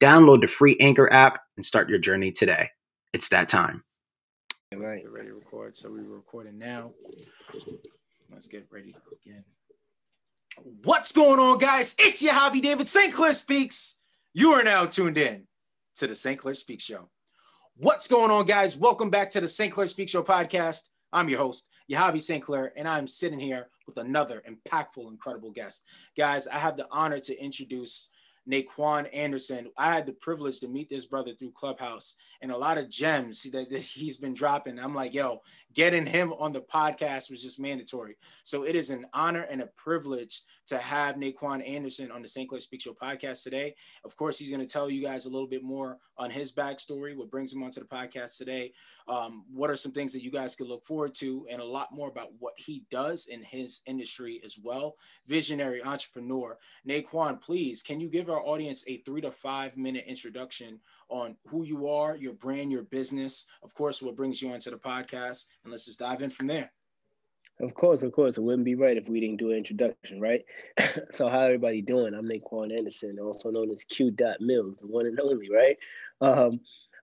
Download the free Anchor app and start your journey today. It's that time. All right. Let's get ready to record. So we're recording now. Let's get ready to begin. What's going on, guys? It's your Javi David St. Clair Speaks. You are now tuned in to the St. Clair Speaks Show. What's going on, guys? Welcome back to the St. Clair Speaks Show podcast. I'm your host, Yahavy St. Clair, and I'm sitting here with another impactful, incredible guest. Guys, I have the honor to introduce Naiquan Anderson. I had the privilege to meet this brother through Clubhouse and a lot of gems that, he's been dropping. I'm like, yo, getting him on the podcast was just mandatory. So it is an honor and a privilege to have Naiquan Anderson on the St. Clair Speak Show podcast today. Of course, he's going to tell you guys a little bit more on his backstory, what brings him onto the podcast today, um, what are some things that you guys could look forward to, and a lot more about what he does in his industry as well. Visionary entrepreneur. Naiquan, please, can you give our audience a three to five minute introduction on who you are, your brand, your business, of course, what brings you onto the podcast, and let's just dive in from there. Of course, of course. It wouldn't be right if we didn't do an introduction, right? so how everybody doing? I'm Naiquan Anderson, also known as Q. Dot Mills, the one and only, right? Um,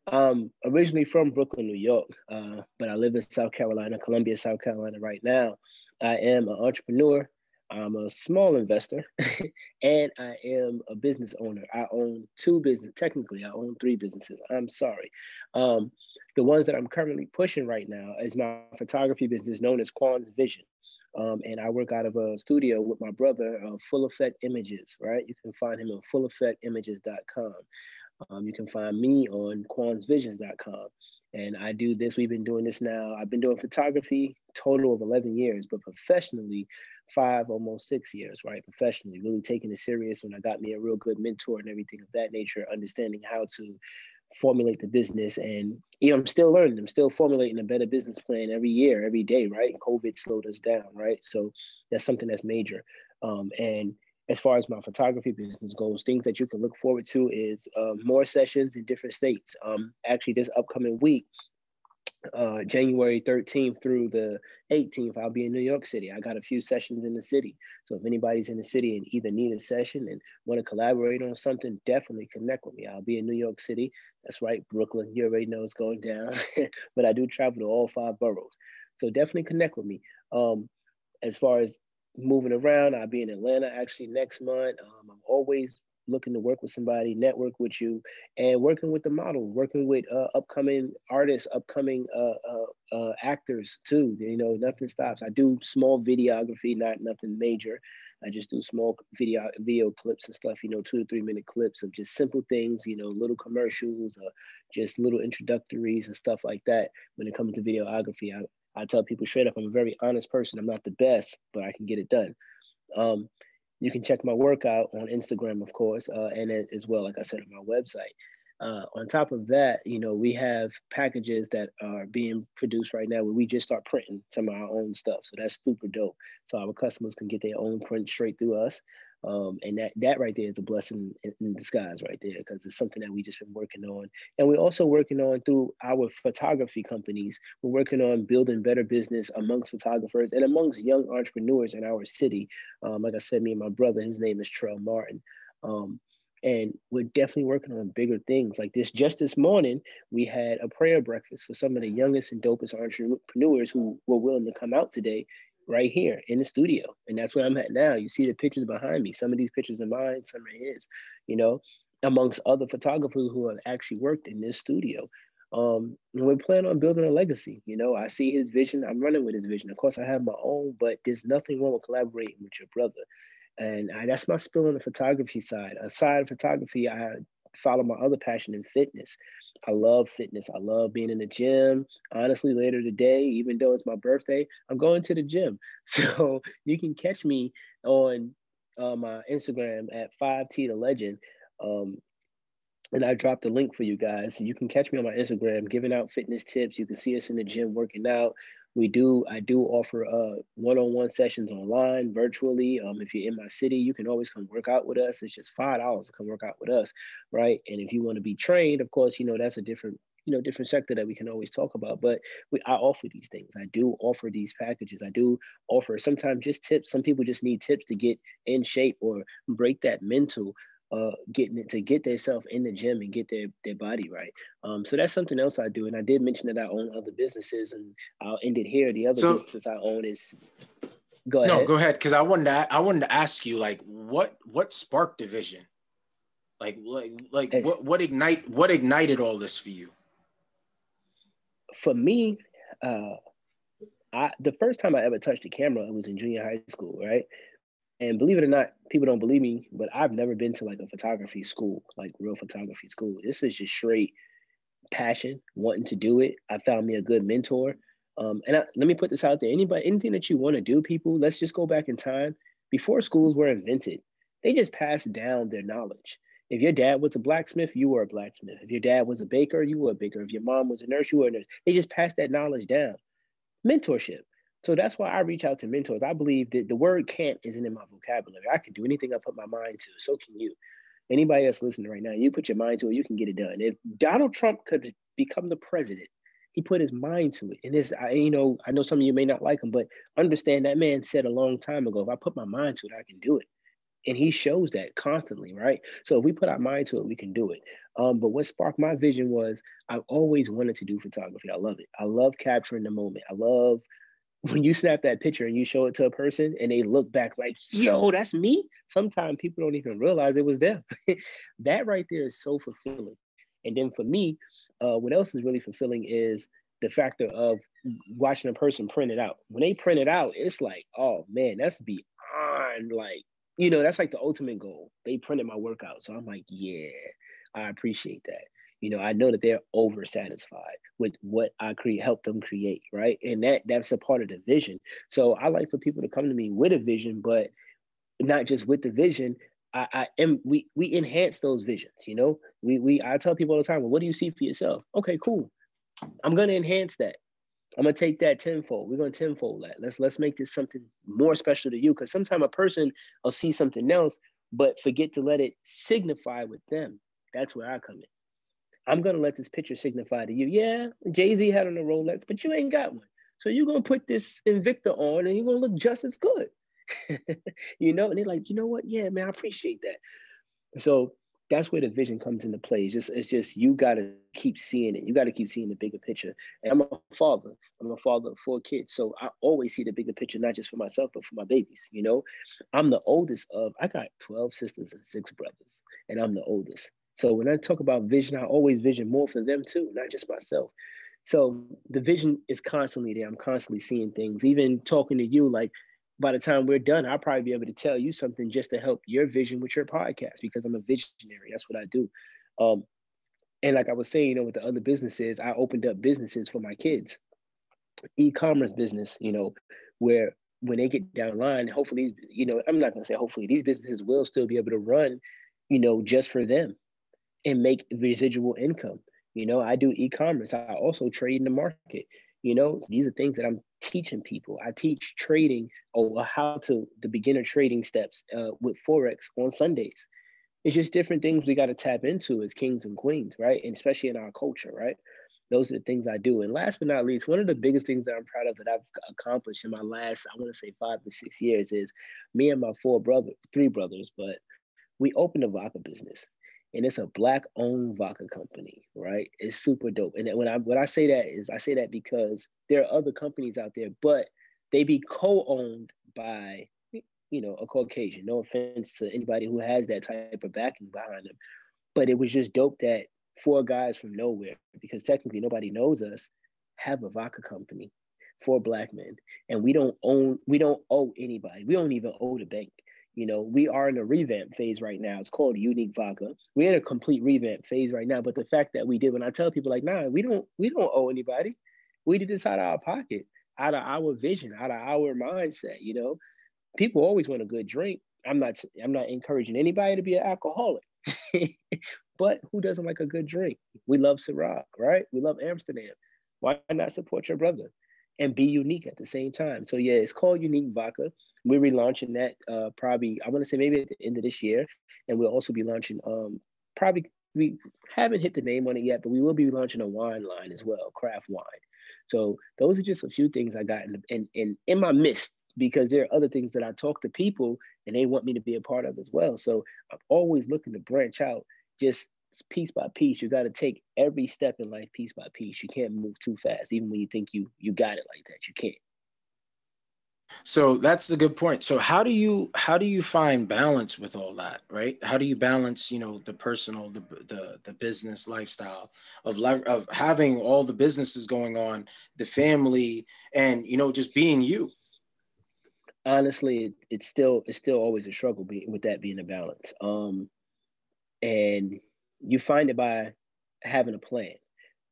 um, originally from Brooklyn, New York, uh, but I live in South Carolina, Columbia, South Carolina right now. I am an entrepreneur. I'm a small investor and I am a business owner. I own two business. Technically, I own three businesses. I'm sorry. Um, the ones that I'm currently pushing right now is my photography business known as Quan's Vision. Um, and I work out of a studio with my brother, uh, Full Effect Images, right? You can find him on fulleffectimages.com. Um, you can find me on quansvisions.com. And I do this, we've been doing this now. I've been doing photography total of 11 years, but professionally, five, almost six years, right? Professionally, really taking it serious. And I got me a real good mentor and everything of that nature, understanding how to formulate the business. And you know, I'm still learning. I'm still formulating a better business plan every year, every day, right? COVID slowed us down, right? So that's something that's major. Um, and as far as my photography business goes, things that you can look forward to is uh, more sessions in different states. Um, actually, this upcoming week, uh, January 13th through the 18th, I'll be in New York City. I got a few sessions in the city. So if anybody's in the city and either need a session and want to collaborate on something, definitely connect with me. I'll be in New York City. That's right, Brooklyn. You already know it's going down. but I do travel to all five boroughs. So definitely connect with me. Um, as far as moving around, I'll be in Atlanta actually next month. Um, I'm always looking to work with somebody, network with you, and working with the model, working with uh, upcoming artists, upcoming uh, uh, uh, actors too. You know, nothing stops. I do small videography, not nothing major. I just do small video video clips and stuff. You know, two to three minute clips of just simple things. You know, little commercials, or just little introductories and stuff like that. When it comes to videography, I, I tell people straight up, I'm a very honest person. I'm not the best, but I can get it done. Um, you can check my workout on Instagram, of course, uh, and as well, like I said, on my website. Uh, on top of that, you know, we have packages that are being produced right now where we just start printing some of our own stuff. So that's super dope. So our customers can get their own print straight through us. Um, and that that right there is a blessing in, in disguise right there because it's something that we just been working on and we're also working on through our photography companies we're working on building better business amongst photographers and amongst young entrepreneurs in our city um, like i said me and my brother his name is Trell Martin um, and we're definitely working on bigger things like this just this morning we had a prayer breakfast for some of the youngest and dopest entrepreneurs who were willing to come out today right here in the studio. And that's where I'm at now. You see the pictures behind me. Some of these pictures are mine, some are his, you know, amongst other photographers who have actually worked in this studio. Um, and we're planning on building a legacy. You know, I see his vision. I'm running with his vision. Of course, I have my own, but there's nothing wrong with collaborating with your brother. And I, that's my spill on the photography side. Aside photography, I follow my other passion in fitness. I love fitness. I love being in the gym. Honestly, later today, even though it's my birthday, I'm going to the gym. So you can catch me on uh, my Instagram at 5T the Legend. Um, and I dropped a link for you guys. You can catch me on my Instagram giving out fitness tips. You can see us in the gym working out. We do, I do offer uh, one-on-one sessions online, virtually. Um, if you're in my city, you can always come work out with us. It's just five dollars to come work out with us, right? And if you want to be trained, of course, you know that's a different, you know, different sector that we can always talk about. But we, I offer these things. I do offer these packages. I do offer sometimes just tips. Some people just need tips to get in shape or break that mental uh, getting it to get themselves in the gym and get their their body right. Um, so that's something else I do, and I did mention that I own other businesses, and I'll end it here. The other so, business I own is. Go ahead. No, go ahead, because I wanted to I wanted to ask you like what what sparked division? like like like As, what what ignite what ignited all this for you. For me, uh, I the first time I ever touched a camera it was in junior high school, right? And believe it or not, people don't believe me, but I've never been to like a photography school, like real photography school. This is just straight passion, wanting to do it. I found me a good mentor. Um, and I, let me put this out there: anybody, anything that you want to do, people, let's just go back in time. Before schools were invented, they just passed down their knowledge. If your dad was a blacksmith, you were a blacksmith. If your dad was a baker, you were a baker. If your mom was a nurse, you were a nurse. They just passed that knowledge down. Mentorship. So that's why I reach out to mentors. I believe that the word can't isn't in my vocabulary. I can do anything I put my mind to. So can you. Anybody else listening right now, you put your mind to it, you can get it done. If Donald Trump could become the president, he put his mind to it. And this, I, you know, I know some of you may not like him, but understand that man said a long time ago, if I put my mind to it, I can do it. And he shows that constantly, right? So if we put our mind to it, we can do it. Um, but what sparked my vision was I've always wanted to do photography. I love it. I love capturing the moment. I love when you snap that picture and you show it to a person and they look back like, yo, that's me. Sometimes people don't even realize it was them. that right there is so fulfilling. And then for me, uh, what else is really fulfilling is the factor of watching a person print it out. When they print it out, it's like, oh man, that's beyond like, you know, that's like the ultimate goal. They printed my workout. So I'm like, yeah, I appreciate that you know i know that they're over satisfied with what i create help them create right? And that that's a part of the vision. So i like for people to come to me with a vision but not just with the vision. I, I am we we enhance those visions you know? We we i tell people all the time well, what do you see for yourself? Okay cool. I'm going to enhance that. I'm going to take that tenfold. We're going to tenfold that. Let's let's make this something more special to you because sometimes a person will see something else but forget to let it signify with them. That's where i come in I'm gonna let this picture signify to you. Yeah, Jay Z had on a Rolex, but you ain't got one. So you're gonna put this Invicta on, and you're gonna look just as good. you know, and they're like, you know what? Yeah, man, I appreciate that. So that's where the vision comes into play. It's just, it's just you gotta keep seeing it. You gotta keep seeing the bigger picture. And I'm a father. I'm a father of four kids, so I always see the bigger picture, not just for myself, but for my babies. You know, I'm the oldest of. I got 12 sisters and six brothers, and I'm the oldest. So when I talk about vision, I always vision more for them too, not just myself. So the vision is constantly there. I'm constantly seeing things. Even talking to you, like by the time we're done, I'll probably be able to tell you something just to help your vision with your podcast because I'm a visionary. That's what I do. Um, and like I was saying, you know, with the other businesses, I opened up businesses for my kids, e-commerce business, you know, where when they get down line, hopefully, you know, I'm not gonna say hopefully these businesses will still be able to run, you know, just for them and make residual income. You know, I do e-commerce. I also trade in the market. You know, these are things that I'm teaching people. I teach trading or how to the beginner trading steps uh, with forex on Sundays. It's just different things we got to tap into as kings and queens, right? And especially in our culture, right? Those are the things I do. And last but not least, one of the biggest things that I'm proud of that I've accomplished in my last, I want to say five to six years, is me and my four brothers, three brothers, but we opened a vodka business and it's a black owned vodka company, right? It's super dope. And when I when I say that is I say that because there are other companies out there, but they be co-owned by you know a Caucasian. No offense to anybody who has that type of backing behind them, but it was just dope that four guys from nowhere, because technically nobody knows us, have a vodka company, for black men, and we don't own, we don't owe anybody. We don't even owe the bank. You know, we are in a revamp phase right now. It's called Unique Vodka. We're in a complete revamp phase right now. But the fact that we did, when I tell people like, nah, we don't, we don't owe anybody. We did this out of our pocket, out of our vision, out of our mindset. You know, people always want a good drink. I'm not, I'm not encouraging anybody to be an alcoholic, But who doesn't like a good drink? We love Ciroc, right? We love Amsterdam. Why not support your brother and be unique at the same time? So yeah, it's called Unique Vodka. We're relaunching that uh, probably I want to say maybe at the end of this year, and we'll also be launching um, probably we haven't hit the name on it yet, but we will be launching a wine line as well, craft wine. So those are just a few things I got in in in, in my midst because there are other things that I talk to people and they want me to be a part of as well. So I'm always looking to branch out just piece by piece. You got to take every step in life piece by piece. You can't move too fast, even when you think you you got it like that. You can't. So that's a good point. So how do you how do you find balance with all that, right? How do you balance, you know, the personal, the the, the business lifestyle of of having all the businesses going on, the family, and you know, just being you? Honestly, it's still it's still always a struggle with that being a balance. Um, and you find it by having a plan.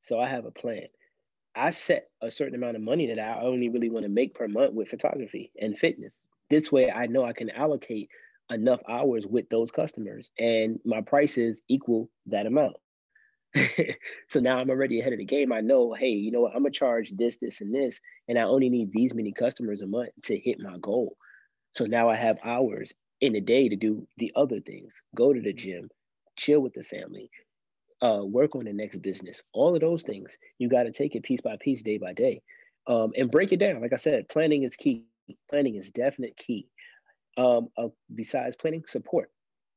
So I have a plan. I set a certain amount of money that I only really want to make per month with photography and fitness. This way, I know I can allocate enough hours with those customers, and my prices equal that amount. so now I'm already ahead of the game. I know, hey, you know what? I'm gonna charge this, this, and this, and I only need these many customers a month to hit my goal. So now I have hours in a day to do the other things. Go to the gym, chill with the family, uh, work on the next business. All of those things, you got to take it piece by piece, day by day, um, and break it down. Like I said, planning is key. Planning is definite key. Um, uh, besides planning, support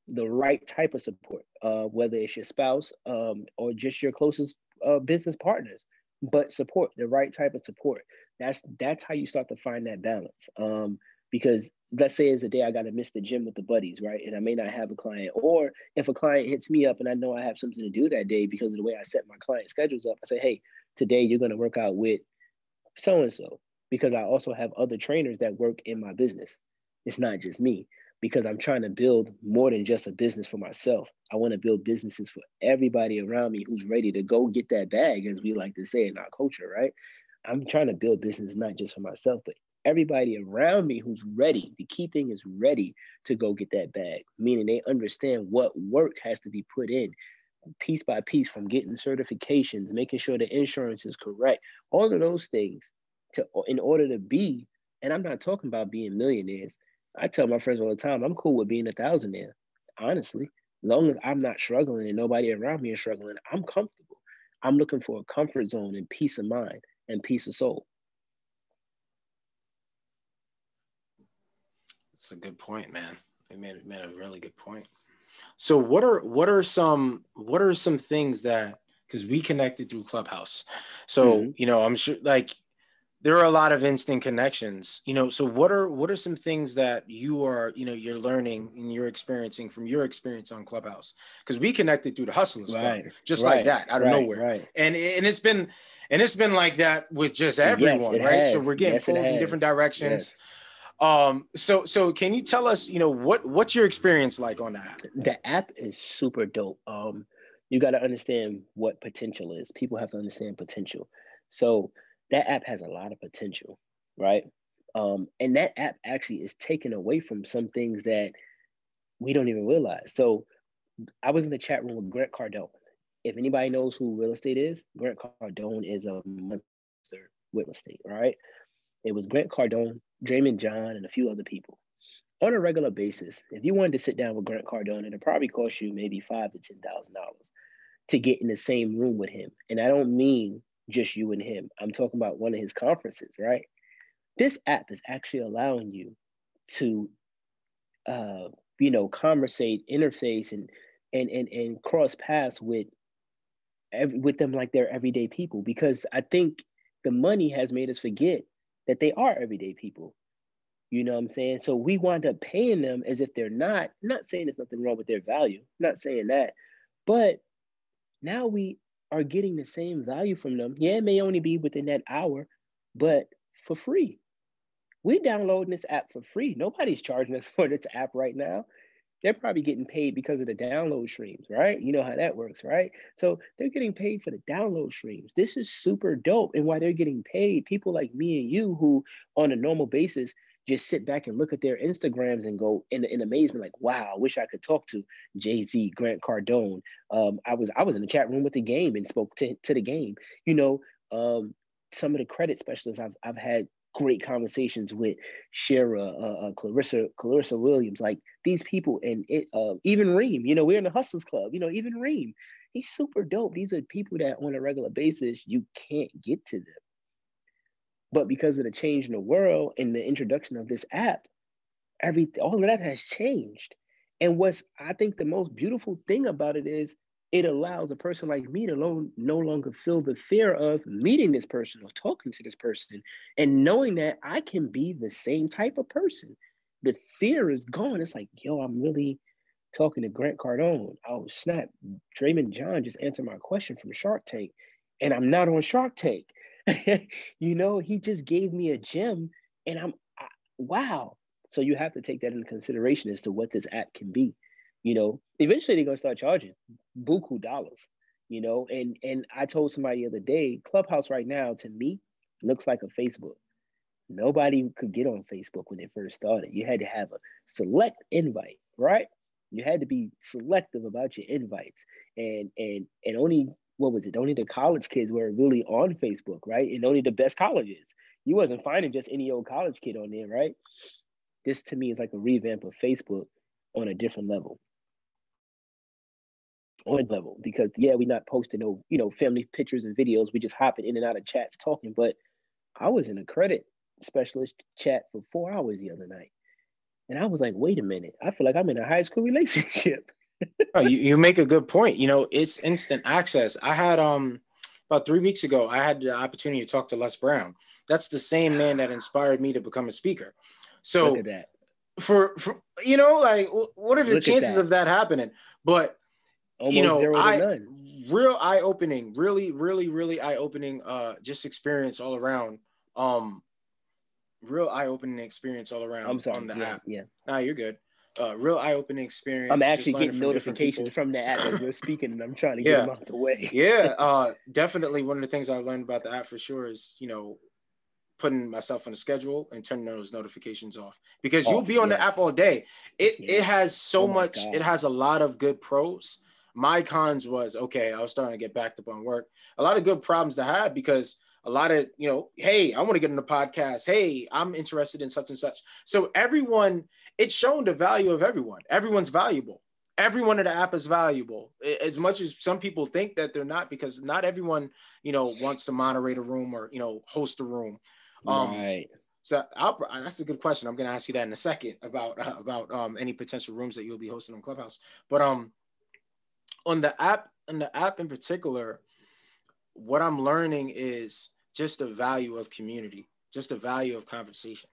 the right type of support, uh, whether it's your spouse um, or just your closest uh, business partners, but support the right type of support. That's that's how you start to find that balance. Um, because let's say it's a day I got to miss the gym with the buddies, right? And I may not have a client. Or if a client hits me up and I know I have something to do that day because of the way I set my client schedules up, I say, hey, today you're to work out with so and so because I also have other trainers that work in my business. It's not just me because I'm trying to build more than just a business for myself. I want to build businesses for everybody around me who's ready to go get that bag, as we like to say in our culture, right? I'm trying to build business not just for myself, but everybody around me who's ready. The key thing is ready to go get that bag, meaning they understand what work has to be put in piece by piece from getting certifications, making sure the insurance is correct, all of those things to in order to be, and I'm not talking about being millionaires. I tell my friends all the time, I'm cool with being a thousandaire, honestly. As long as I'm not struggling and nobody around me is struggling, I'm comfortable. I'm looking for a comfort zone and peace of mind and peace of soul. That's a good point, man. They made made a really good point. So what are what are some what are some things that because we connected through Clubhouse. So, mm-hmm. you know, I'm sure like there are a lot of instant connections, you know. So what are what are some things that you are, you know, you're learning and you're experiencing from your experience on Clubhouse? Because we connected through the hustlers right. club, just right. like that, out of right. nowhere. Right. And and it's been and it's been like that with just everyone, yes, right? Has. So we're getting yes, pulled in different directions. Yes. Um, so so can you tell us, you know, what what's your experience like on the app? The app is super dope. Um, you got to understand what potential is. People have to understand potential. So that app has a lot of potential, right? Um, and that app actually is taken away from some things that we don't even realize. So I was in the chat room with Grant Cardone. If anybody knows who real estate is, Grant Cardone is a monster real estate, right? It was Grant Cardone, Daymond John, and a few other people. On a regular basis, if you wanted to sit down with Grant Cardone, it'd probably cost you maybe five to ten thousand dollars to get in the same room with him. And I don't mean just you and him. I'm talking about one of his conferences, right? This app is actually allowing you to uh, you know, conversate, interface, and and and and cross paths with every, with them like they're everyday people. Because I think the money has made us forget that they are everyday people. You know what I'm saying? So we wind up paying them as if they're not. Not saying there's nothing wrong with their value. Not saying that. But now we are getting the same value from them. Yeah, it may only be within that hour, but for free. We're downloading this app for free. Nobody's charging us for this app right now they're probably getting paid because of the download streams, right? You know how that works, right? So they're getting paid for the download streams. This is super dope. And why they're getting paid, people like me and you, who on a normal basis just sit back and look at their Instagrams and go in, in amazement, like, wow, I wish I could talk to Jay-Z, Grant Cardone. Um, I was I was in the chat room with the game and spoke to, to the game. You know, um, some of the credit specialists I've I've had great conversations with Shira, uh, uh, Clarissa, Clarissa Williams, like these people, and it, uh, even Reem. You know, we're in the Hustlers Club. You know, even Reem, he's super dope. These are people that on a regular basis you can't get to them. But because of the change in the world and the introduction of this app, every all of that has changed. And what's I think the most beautiful thing about it is it allows a person like me to lo- no longer feel the fear of meeting this person or talking to this person and knowing that I can be the same type of person. The fear is gone. It's like, yo, I'm really talking to Grant Cardone. Oh, snap. Daymond John just answered my question from Shark Tank, and I'm not on Shark Tank. you know, he just gave me a gem, and I'm, I, wow. So you have to take that into consideration as to what this app can be you know eventually they're to start charging buku dollars you know? And and i told somebody the other day clubhouse right now to me looks like a facebook. Nobody could get on facebook when it first started. You had to have a select invite right? You had to be selective about your invites. And and and only what was it? Only the college kids were really on facebook right? And only the best colleges. You wasn't finding just any old college kid on there right? This to me is like a revamp of facebook on a different level on level because yeah, we're not posting no, you know, family pictures and videos. We just hopping in and out of chats talking. But I was in a credit specialist chat for four hours the other night. And I was like, wait a minute, I feel like I'm in a high school relationship. oh, you, you make a good point. You know, it's instant access. I had um about three weeks ago, I had the opportunity to talk to Les Brown. That's the same man that inspired me to become a speaker. So for, for you know, like what are the Look chances that. of that happening? But Almost you know, I, real eye opening, really, really, really eye opening, uh, just experience all around. Um, real eye opening experience all around I'm sorry, on the yeah, app. Yeah, nah, you're good. Uh, real eye opening experience. I'm actually getting notifications from the app as we're speaking, and I'm trying to get yeah. them out the way. yeah, uh, definitely. One of the things I learned about the app for sure is you know putting myself on a schedule and turning those notifications off because you'll be on yes. the app all day. It yeah. it has so oh much. God. It has a lot of good pros my cons was okay, I was starting to get backed up on work. A lot of good problems to have because a lot of, you know, hey, I want to get in the podcast. Hey, I'm interested in such and such. So everyone, it's shown the value of everyone. Everyone's valuable. Everyone in the app is valuable. As much as some people think that they're not, because not everyone, you know, wants to moderate a room or, you know, host a room. Um, right. So I'll, that's a good question. I'm going to ask you that in a second about uh, about um, any potential rooms that you'll be hosting on Clubhouse. But um, on the app on the app in particular what i'm learning is just the value of community just the value of conversation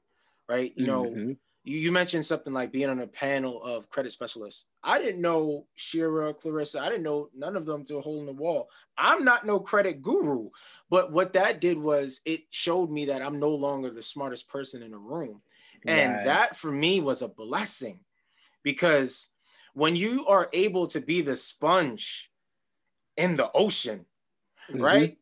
right you know mm-hmm. you, you mentioned something like being on a panel of credit specialists i didn't know shira clarissa i didn't know none of them to a hole in the wall i'm not no credit guru but what that did was it showed me that i'm no longer the smartest person in the room and right. that for me was a blessing because when you are able to be the sponge in the ocean, mm-hmm. right?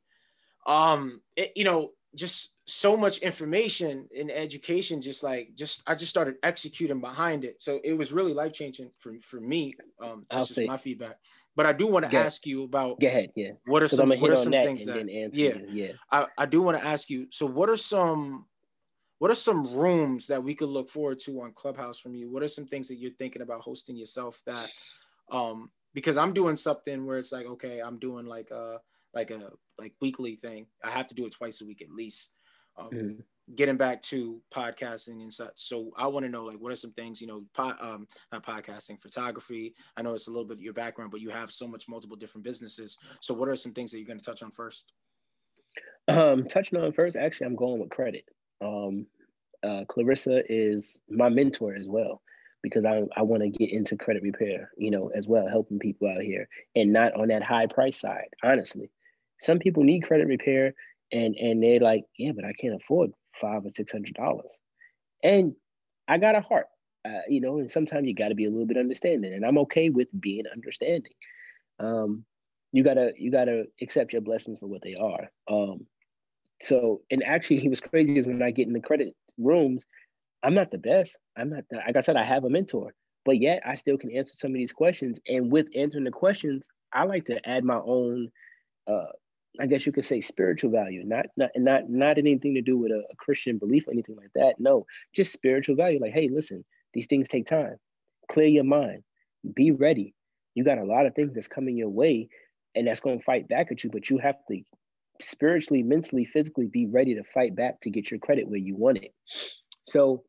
Um, it, you know, just so much information in education, just like just I just started executing behind it. So it was really life changing for for me. Um, that's just my feedback. But I do want to ask you about. Go ahead. Yeah. What are some What are some things that? yeah. You. Yeah. I, I do want to ask you. So what are some what are some rooms that we could look forward to on Clubhouse from you? What are some things that you're thinking about hosting yourself that um because I'm doing something where it's like, okay, I'm doing like a like a like weekly thing. I have to do it twice a week at least. Um, mm-hmm. Getting back to podcasting and such. So I want to know like what are some things, you know, po- um, not podcasting, photography. I know it's a little bit your background, but you have so much multiple different businesses. So what are some things that you're going to touch on first? Um, touching on first, actually, I'm going with credit. Um, uh, Clarissa is my mentor as well because I, I want to get into credit repair, you know, as well, helping people out here and not on that high price side. Honestly, some people need credit repair and and they're like, yeah, but I can't afford five or six hundred dollars. And I got a heart, uh, you know, and sometimes you got to be a little bit understanding, and I'm okay with being understanding. Um, you gotta you gotta accept your blessings for what they are. Um, so, and actually, he was crazy is when I get in the credit rooms, I'm not the best. I'm not the, like I said, I have a mentor, but yet I still can answer some of these questions. And with answering the questions, I like to add my own, uh, I guess you could say spiritual value, not not not not anything to do with a, a Christian belief or anything like that. No, just spiritual value. Like, hey, listen, these things take time. Clear your mind. Be ready. You got a lot of things that's coming your way, and that's going to fight back at you. But you have to spiritually, mentally, physically be ready to fight back to get your credit where you want it. So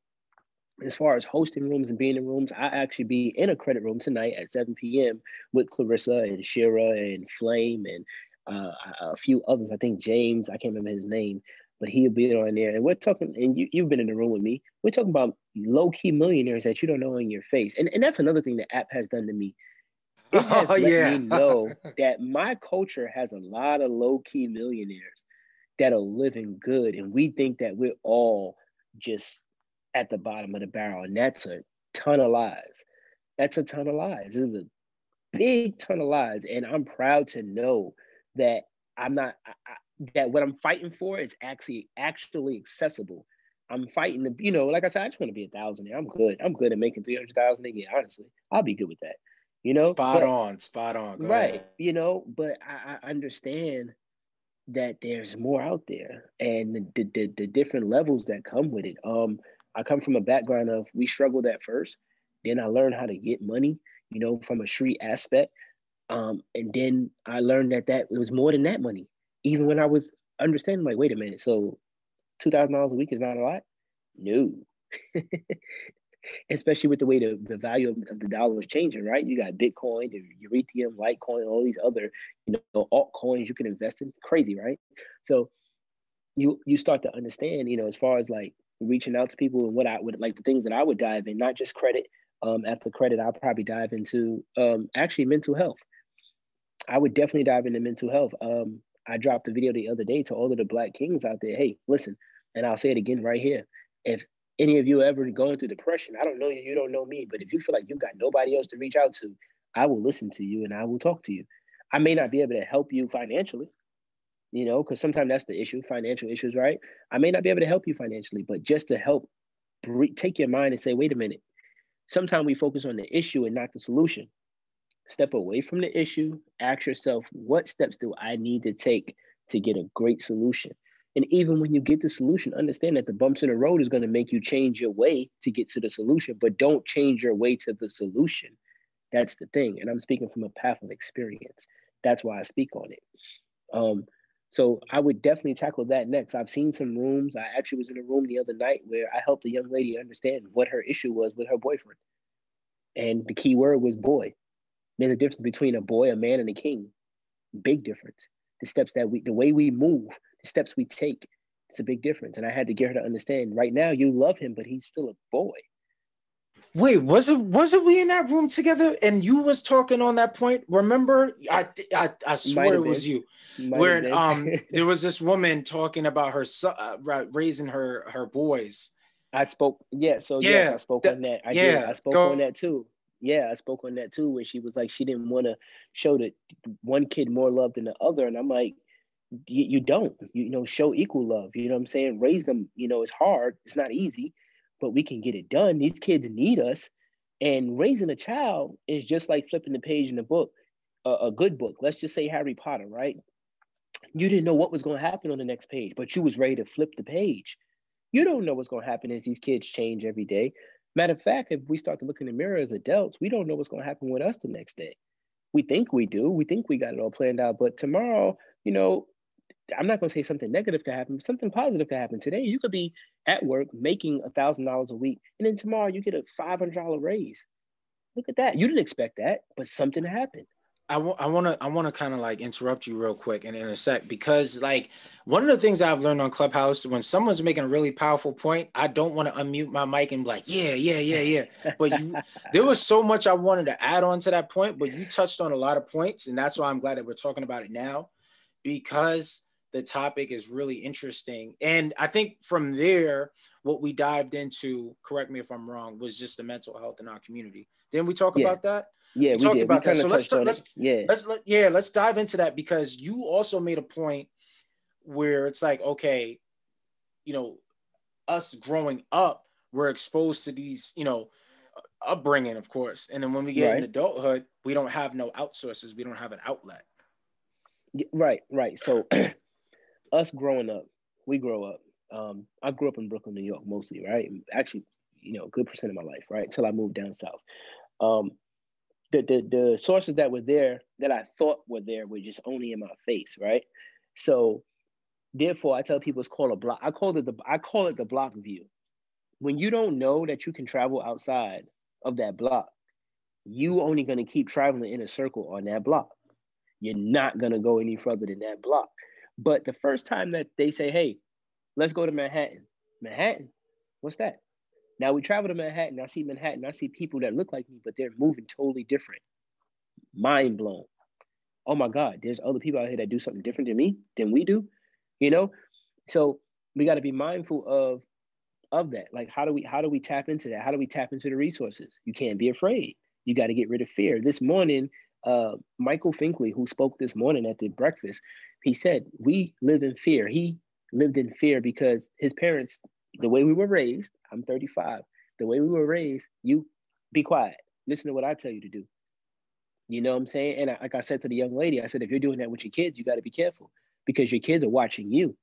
as far as hosting rooms and being in rooms, I actually be in a credit room tonight at 7 p.m. with Clarissa and Shira and Flame and uh, a few others. I think James, I can't remember his name, but he'll be on there. And we're talking, and you, you've been in the room with me. We're talking about low key millionaires that you don't know in your face. And, and that's another thing the app has done to me. It oh, has oh, let yeah. me know that my culture has a lot of low key millionaires that are living good. And we think that we're all just at the bottom of the barrel. And that's a ton of lies. That's a ton of lies. This is a big ton of lies. And I'm proud to know that I'm not, I, that what I'm fighting for is actually actually accessible. I'm fighting the, you know, like I said, I just want to be a thousand. I'm good. I'm good at making 300,000 a year, honestly. I'll be good with that. You know, spot but, on, spot on. Go right. Ahead. You know, but I, I understand that there's more out there and the, the, the different levels that come with it. Um, I come from a background of we struggled at first, then I learned how to get money, you know, from a street aspect. Um, and then I learned that that it was more than that money. Even when I was understanding, like, wait a minute, so two thousand dollars a week is not a lot. No, especially with the way the, the value of, the dollar is changing, right? You got Bitcoin, the Ethereum, Litecoin, all these other you know altcoins you can invest in. Crazy, right? So you you start to understand, you know, as far as like reaching out to people and what I would like the things that I would dive in, not just credit. Um, after credit, I'll probably dive into um, actually mental health. I would definitely dive into mental health. Um, I dropped a video the other day to all of the black kings out there. Hey, listen, and I'll say it again right here. If any of you ever going through depression, I don't know you, you don't know me, but if you feel like you've got nobody else to reach out to, I will listen to you and I will talk to you. I may not be able to help you financially, you know, because sometimes that's the issue, financial issues, right? I may not be able to help you financially, but just to help take your mind and say, wait a minute. Sometimes we focus on the issue and not the solution. Step away from the issue, ask yourself, what steps do I need to take to get a great solution? And even when you get the solution, understand that the bumps in the road is going to make you change your way to get to the solution, but don't change your way to the solution. That's the thing. And I'm speaking from a path of experience. That's why I speak on it. Um, so I would definitely tackle that next. I've seen some rooms. I actually was in a room the other night where I helped a young lady understand what her issue was with her boyfriend. And the key word was boy. There's a difference between a boy, a man, and a king. Big difference. The steps that we, the way we move, steps we take, it's a big difference. And I had to get her to understand right now you love him, but he's still a boy. Wait, was it wasn't we in that room together and you was talking on that point? Remember? I I, I swear it was you. Might where um there was this woman talking about her son uh, raising her her boys. I spoke yeah, so yeah, yes, I spoke on that. I yeah, did. I spoke go. on that too. Yeah, I spoke on that too, where she was like she didn't want to show that one kid more love than the other, and I'm like, you, you don't, you, you know, show equal love. You know what I'm saying? Raise them. You know, it's hard. It's not easy but we can get it done. These kids need us. And raising a child is just like flipping the page in a book, a, a good book. Let's just say Harry Potter, right? You didn't know what was going to happen on the next page, but you was ready to flip the page. You don't know what's going to happen as these kids change every day. Matter of fact, if we start to look in the mirror as adults, we don't know what's going to happen with us the next day. We think we do. We think we got it all planned out, but tomorrow, you know, I'm not going to say something negative could happen, but something positive could happen. Today, you could be at work making a thousand dollars a week, and then tomorrow you get a five hundred dollar raise. Look at that. You didn't expect that, but something happened. I want I want to I want to kind of like interrupt you real quick and intersect because like one of the things I've learned on Clubhouse when someone's making a really powerful point, I don't want to unmute my mic and be like, yeah, yeah, yeah, yeah. But you, there was so much I wanted to add on to that point, but you touched on a lot of points, and that's why I'm glad that we're talking about it now, because the topic is really interesting. And I think from there, what we dived into, correct me if I'm wrong, was just the mental health in our community. Didn't we talk yeah. about that? Yeah, we, we talked did. about we that. So let's let's yeah let's let, yeah let's dive into that because you also made a point where it's like okay, you know, us growing up we're exposed to these, you know, upbringing, of course. And then when we get right. in adulthood, we don't have no outsources. We don't have an outlet. Right, right. So us growing up, we grow up. Um, I grew up in Brooklyn, New York, mostly, right? Actually, you know, a good percent of my life, right? Till I moved down south. Um, the, the the sources that were there that I thought were there were just only in my face, right? So therefore I tell people it's called a block. I call it the I call it the block view. When you don't know that you can travel outside of that block, you only gonna keep traveling in a circle on that block. You're not gonna go any further than that block. But the first time that they say, hey, let's go to Manhattan. Manhattan, what's that? Now we travel to Manhattan. I see Manhattan. I see people that look like me, but they're moving totally different. Mind blown. Oh my God, there's other people out here that do something different than me, than we do. You know? So we got to be mindful of of that. Like how do we how do we tap into that? How do we tap into the resources? You can't be afraid. You got to get rid of fear. This morning, uh, Michael Finkley, who spoke this morning at the breakfast, he said, We live in fear. He lived in fear because his parents the way we were raised, I'm 35. The way we were raised, you be quiet. Listen to what I tell you to do. You know what I'm saying? And I, like I said to the young lady, I said, if you're doing that with your kids, you got to be careful because your kids are watching you.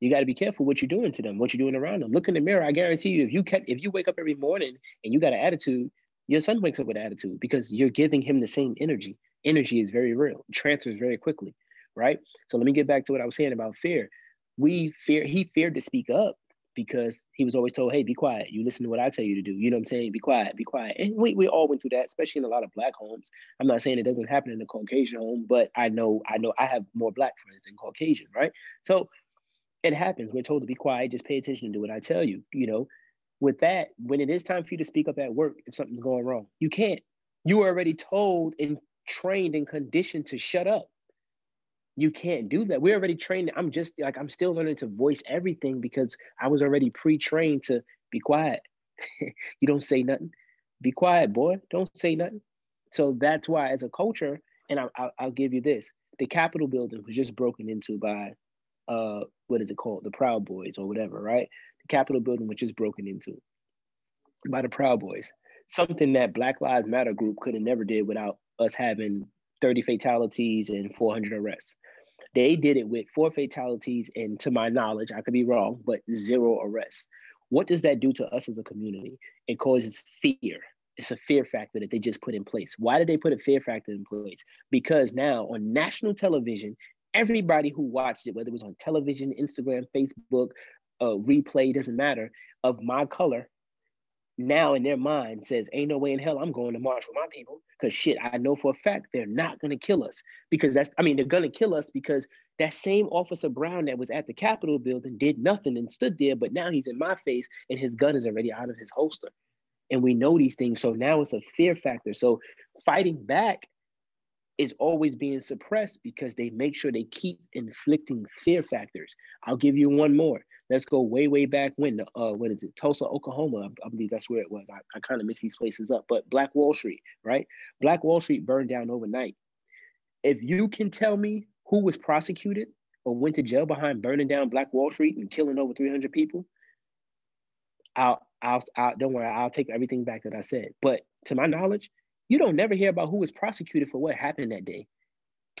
You got to be careful what you're doing to them, what you're doing around them. Look in the mirror. I guarantee you, if you kept, if you wake up every morning and you got an attitude, your son wakes up with attitude because you're giving him the same energy. Energy is very real. Transfers very quickly, right? So let me get back to what I was saying about fear. We fear. He feared to speak up because he was always told, hey, be quiet. You listen to what I tell you to do. You know what I'm saying? Be quiet, be quiet. And we, we all went through that, especially in a lot of black homes. I'm not saying it doesn't happen in a Caucasian home, but I know, I know I have more black friends than Caucasian, right? So it happens. We're told to be quiet, just pay attention and do what I tell you. You know, with that, when it is time for you to speak up at work, if something's going wrong, you can't. You are already told and trained and conditioned to shut up you can't do that. We're already trained. I'm just like I'm still learning to voice everything because I was already pre-trained to be quiet. you don't say nothing. Be quiet, boy. Don't say nothing. So that's why, as a culture, and I, I'll, I'll give you this: the Capitol building was just broken into by, uh, what is it called, the Proud Boys or whatever, right? Capitol building was just broken into by the Proud Boys. Something that Black Lives Matter group could have never did without us having 30 fatalities and 400 arrests. They did it with four fatalities and, to my knowledge, I could be wrong, but zero arrests. What does that do to us as a community? It causes fear. It's a fear factor that they just put in place. Why did they put a fear factor in place? Because now on national television, everybody who watched it, whether it was on television, Instagram, Facebook, uh, replay, doesn't matter, of my color, now in their mind says, Ain't no way in hell I'm going to march with my people. Cause shit, I know for a fact they're not gonna kill us. Because that's I mean, they're gonna kill us because that same officer Brown that was at the Capitol building did nothing and stood there, but now he's in my face and his gun is already out of his holster. And we know these things. So now it's a fear factor. So fighting back is always being suppressed because they make sure they keep inflicting fear factors. I'll give you one more. Let's go way, way back when, uh, what is it, Tulsa, Oklahoma, I, believe that's where it was. I, I kind of mix these places up, but Black Wall Street, right? Black Wall Street burned down overnight. If you can tell me who was prosecuted or went to jail behind burning down Black Wall Street and killing over 300 people, I'll, I'll, I'll don't worry, I'll take everything back that I said. But to my knowledge, you don't never hear about who was prosecuted for what happened that day.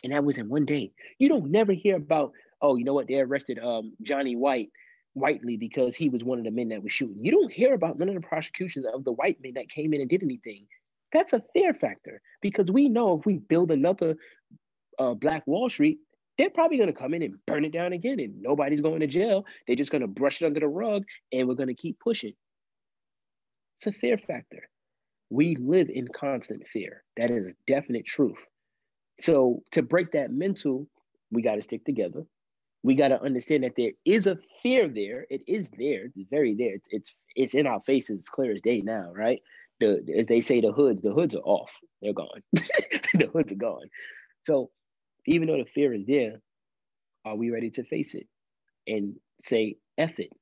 And that was in one day. You don't never hear about, oh, you know what, they arrested um, Johnny White Whiteley because he was one of the men that was shooting. You don't hear about none of the prosecutions of the white men that came in and did anything. That's a fear factor because we know if we build another uh, Black Wall Street, they're probably going to come in and burn it down again, and nobody's going to jail. They're just going to brush it under the rug, and we're going to keep pushing. It's a fear factor we live in constant fear. That is definite truth. So to break that mental, we got to stick together. We got to understand that there is a fear there. It is there. It's very there. It's it's it's in our faces. It's clear as day now, right? The as they say, the hoods. The hoods are off. They're gone. the hoods are gone. So even though the fear is there, are we ready to face it and say, "F it"?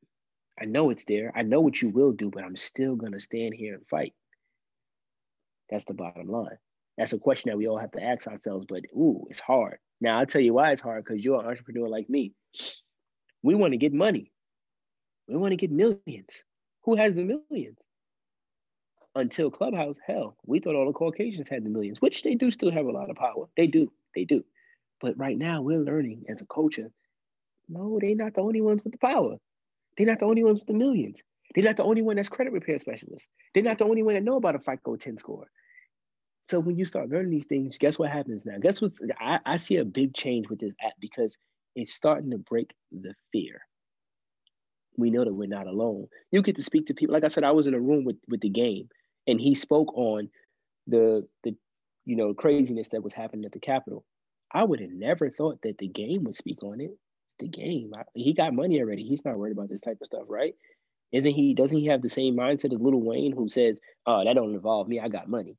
I know it's there. I know what you will do, but I'm still gonna stand here and fight. That's the bottom line. That's a question that we all have to ask ourselves, but ooh, it's hard. Now I'll tell you why it's hard, because you're an entrepreneur like me. We want to get money. We want to get millions. Who has the millions? Until Clubhouse, hell, we thought all the Caucasians had the millions, which they do still have a lot of power. They do, they do. But right now, we're learning as a culture. No, they're not the only ones with the power. They're not the only ones with the millions. They're not the only one that's credit repair specialist. They're not the only one that know about a FICO 10 score. So when you start learning these things, guess what happens now? Guess what's I, I see a big change with this app because it's starting to break the fear. We know that we're not alone. You get to speak to people. Like I said, I was in a room with with the game, and he spoke on the the you know craziness that was happening at the Capitol. I would have never thought that the game would speak on it. The game, I, he got money already. He's not worried about this type of stuff, right? Isn't he? Doesn't he have the same mindset as Lil Wayne, who says, "Oh, that don't involve me. I got money."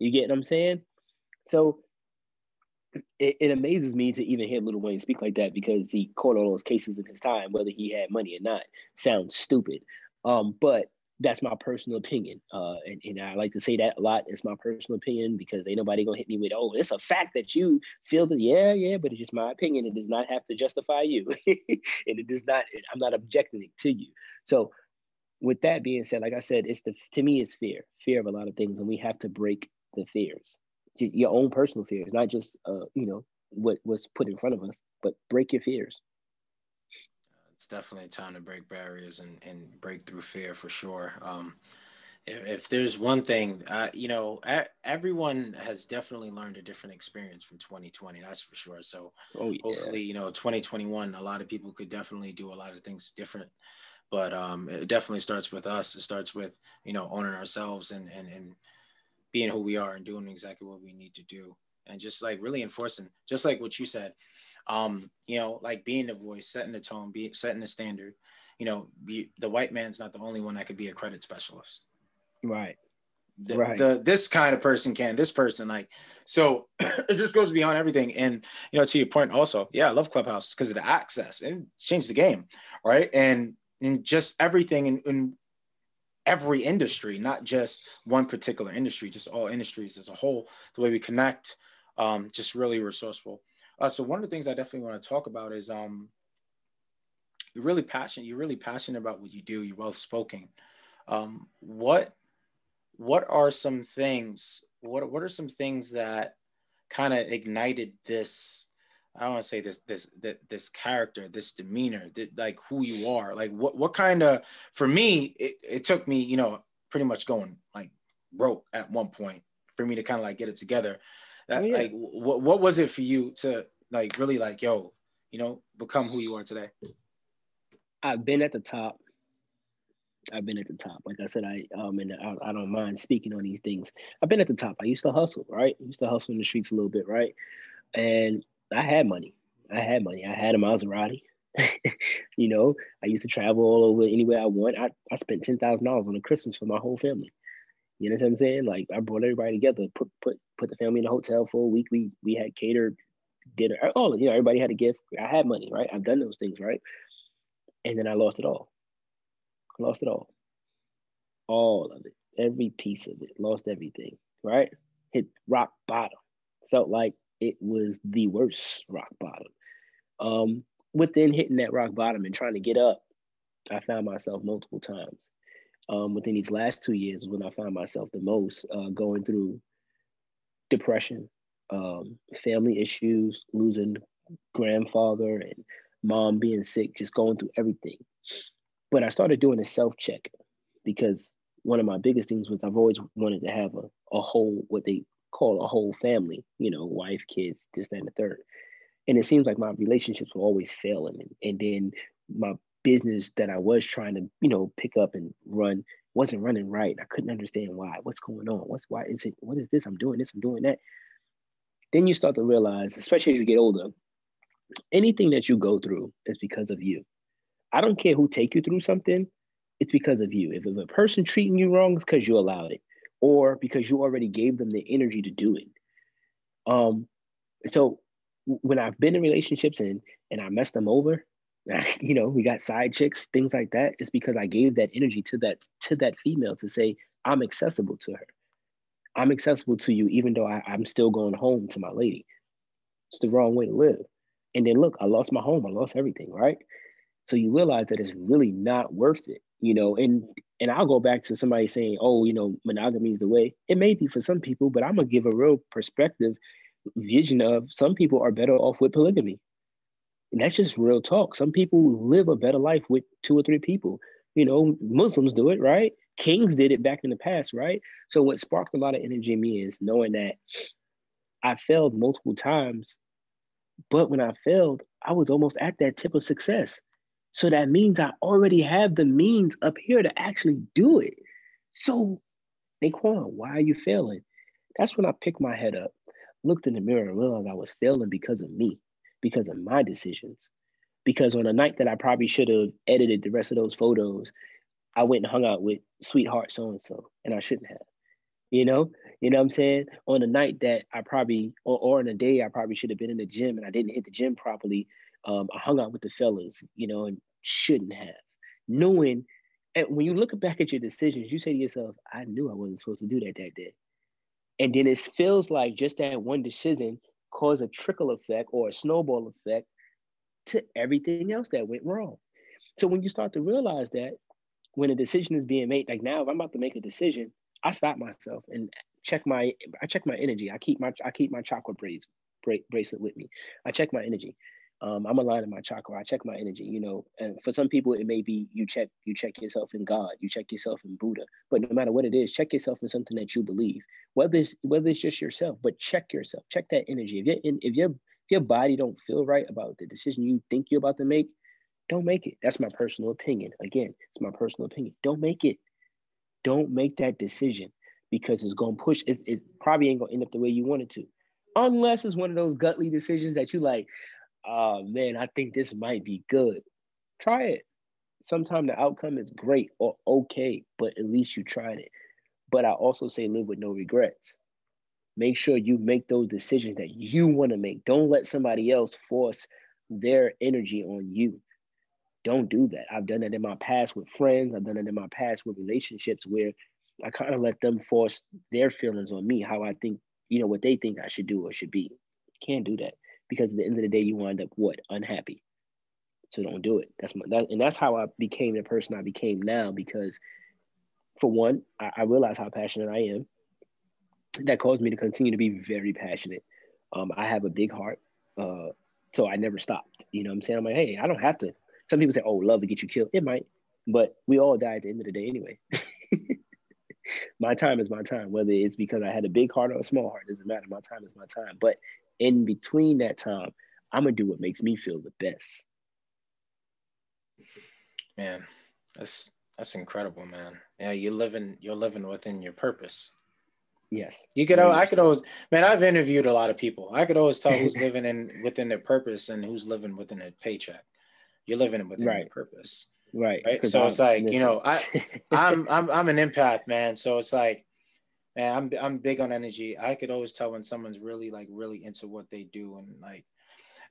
You get what I'm saying? So it, it, amazes me to even hear Lil Wayne speak like that because he caught all those cases in his time, whether he had money or not. Sounds stupid. Um, but that's my personal opinion. Uh, and, and I like to say that a lot. It's my personal opinion because ain't nobody gonna hit me with, oh, it's a fact that you feel that, yeah, yeah, but it's just my opinion. It does not have to justify you. and it does not, I'm not objecting it to you. So with that being said, like I said, it's the to me it's fear, fear of a lot of things, and we have to break the fears, your own personal fears, not just uh, you know what was put in front of us, but break your fears. It's definitely time to break barriers and, and break through fear for sure. Um, if, if there's one thing, uh, you know, everyone has definitely learned a different experience from 2020. That's for sure. So oh, yeah. hopefully, you know, 2021, a lot of people could definitely do a lot of things different but um, it definitely starts with us. It starts with you know owning ourselves and and and being who we are and doing exactly what we need to do. And just like really enforcing just like what you said um you know like being the voice setting the tone be setting the standard. You know be, the white man's not the only one that could be a credit specialist. Right. The, right. the this kind of person can this person like so it just goes beyond everything. And you know to your point also yeah i love clubhouse because of the access. And changed the game right? And and just everything and, and every industry, not just one particular industry, just all industries as a whole. The way we connect, um, just really resourceful. Uh, so one of the things I definitely want to talk about is um, you're really passionate. You're really passionate about what you do. You're well spoken. Um, what what are some things? What what are some things that kind of ignited this I don't want to say this this this character, this demeanor, that, like who you are. Like what what kind of for me, it, it took me, you know, pretty much going like broke at one point for me to kind of like get it together. That, oh, yeah. Like what what was it for you to like really like yo, you know, become who you are today? I've been at the top. I've been at the top. Like I said, I um and I, I don't mind speaking on these things. I've been at the top. I used to hustle, right? I used to hustle in the streets a little bit, right? And I had money. I had money. I had a Maserati. you know, I used to travel all over anywhere I want. I, I spent ten thousand dollars on a Christmas for my whole family. You know what I'm saying? Like I brought everybody together, put put put the family in a hotel for a week. We we had catered dinner. All you know, everybody had a gift. I had money, right? I've done those things, right? And then I lost it all. I lost it all. All of it. Every piece of it. Lost everything. Right? Hit rock bottom. Felt like it was the worst rock bottom. Um, within hitting that rock bottom and trying to get up, I found myself multiple times. Um, within these last two years, when I found myself the most, uh, going through depression, um, family issues, losing grandfather and mom being sick, just going through everything. But I started doing a self check because one of my biggest things was I've always wanted to have a, a whole, what they call a whole family, you know, wife, kids, this, that, and the third. And it seems like my relationships were always failing. And, and then my business that I was trying to, you know, pick up and run wasn't running right. I couldn't understand why. What's going on? What's why is it? What is this? I'm doing this. I'm doing that. Then you start to realize, especially as you get older, anything that you go through is because of you. I don't care who take you through something. It's because of you. If, if a person treating you wrong, it's because you allowed it or because you already gave them the energy to do it. Um, so when I've been in relationships and and I messed them over, you know, we got side chicks, things like that. It's because I gave that energy to that to that female to say I'm accessible to her. I'm accessible to you, even though I, I'm still going home to my lady. It's the wrong way to live. And then look, I lost my home. I lost everything, right? So you realize that it's really not worth it, you know. And and I'll go back to somebody saying, "Oh, you know, monogamy is the way." It may be for some people, but I'm gonna give a real perspective vision of some people are better off with polygamy. And that's just real talk. Some people live a better life with two or three people. You know, Muslims do it, right? Kings did it back in the past, right? So what sparked a lot of energy in me is knowing that I failed multiple times, but when I failed, I was almost at that tip of success. So that means I already have the means up here to actually do it. So, Naiquan, why are you failing? That's when I picked my head up, looked in the mirror, and realized I was failing because of me, because of my decisions. Because on a night that I probably should have edited the rest of those photos, I went and hung out with sweetheart so and so, and I shouldn't have. You know, you know what I'm saying? On a night that I probably, or, or in a day I probably should have been in the gym and I didn't hit the gym properly, um, I hung out with the fellas, you know, and shouldn't have. Knowing, and when you look back at your decisions, you say to yourself, I knew I wasn't supposed to do that that day. And then it feels like just that one decision caused a trickle effect or a snowball effect to everything else that went wrong. So when you start to realize that when a decision is being made, like now, if I'm about to make a decision, I stop myself and check my I check my energy. I keep my I keep my chakra brace, bracelet with me. I check my energy. Um, I'm aligned in my chakra. I check my energy. You know, and for some people it may be you check you check yourself in God, you check yourself in Buddha. But no matter what it is, check yourself in something that you believe. Whether it's whether it's just yourself, but check yourself. Check that energy. If you if your if your body don't feel right about the decision you think you're about to make, don't make it. That's my personal opinion. Again, it's my personal opinion. Don't make it. Don't make that decision because it's to push. It, it probably ain't to end up the way you want it to, unless it's one of those gutly decisions that you like. Oh man, I think this might be good. Try it. Sometimes the outcome is great or okay, but at least you tried it. But I also say live with no regrets. Make sure you make those decisions that you want to make. Don't let somebody else force their energy on you don't do that. I've done that in my past with friends. I've done it in my past with relationships where I kind of let them force their feelings on me, how I think, you know, what they think I should do or should be. Can't do that because at the end of the day, you wind up what unhappy. So don't do it. That's my that, and that's how I became the person I became now. Because for one, I, I realize how passionate I am. That caused me to continue to be very passionate. Um, I have a big heart, uh, so I never stopped. You know, what I'm saying I'm like, hey, I don't have to some people say, "Oh, love to get you killed." It might, but we all die at the end of the day anyway. my time is my time, whether it's because I had a big heart or a small heart, doesn't matter. My time is my time. But in between that time, I'm gonna do what makes me feel the best. Man, that's that's incredible, man. Yeah, you're living you're living within your purpose. Yes. You could I could always man, I've interviewed a lot of people. I could always tell who's living in within their purpose and who's living within a paycheck you're living within right. your purpose. Right. Right. So I'm, it's like, you know, I I'm I'm I'm an empath, man. So it's like, man, I'm I'm big on energy. I could always tell when someone's really like really into what they do and like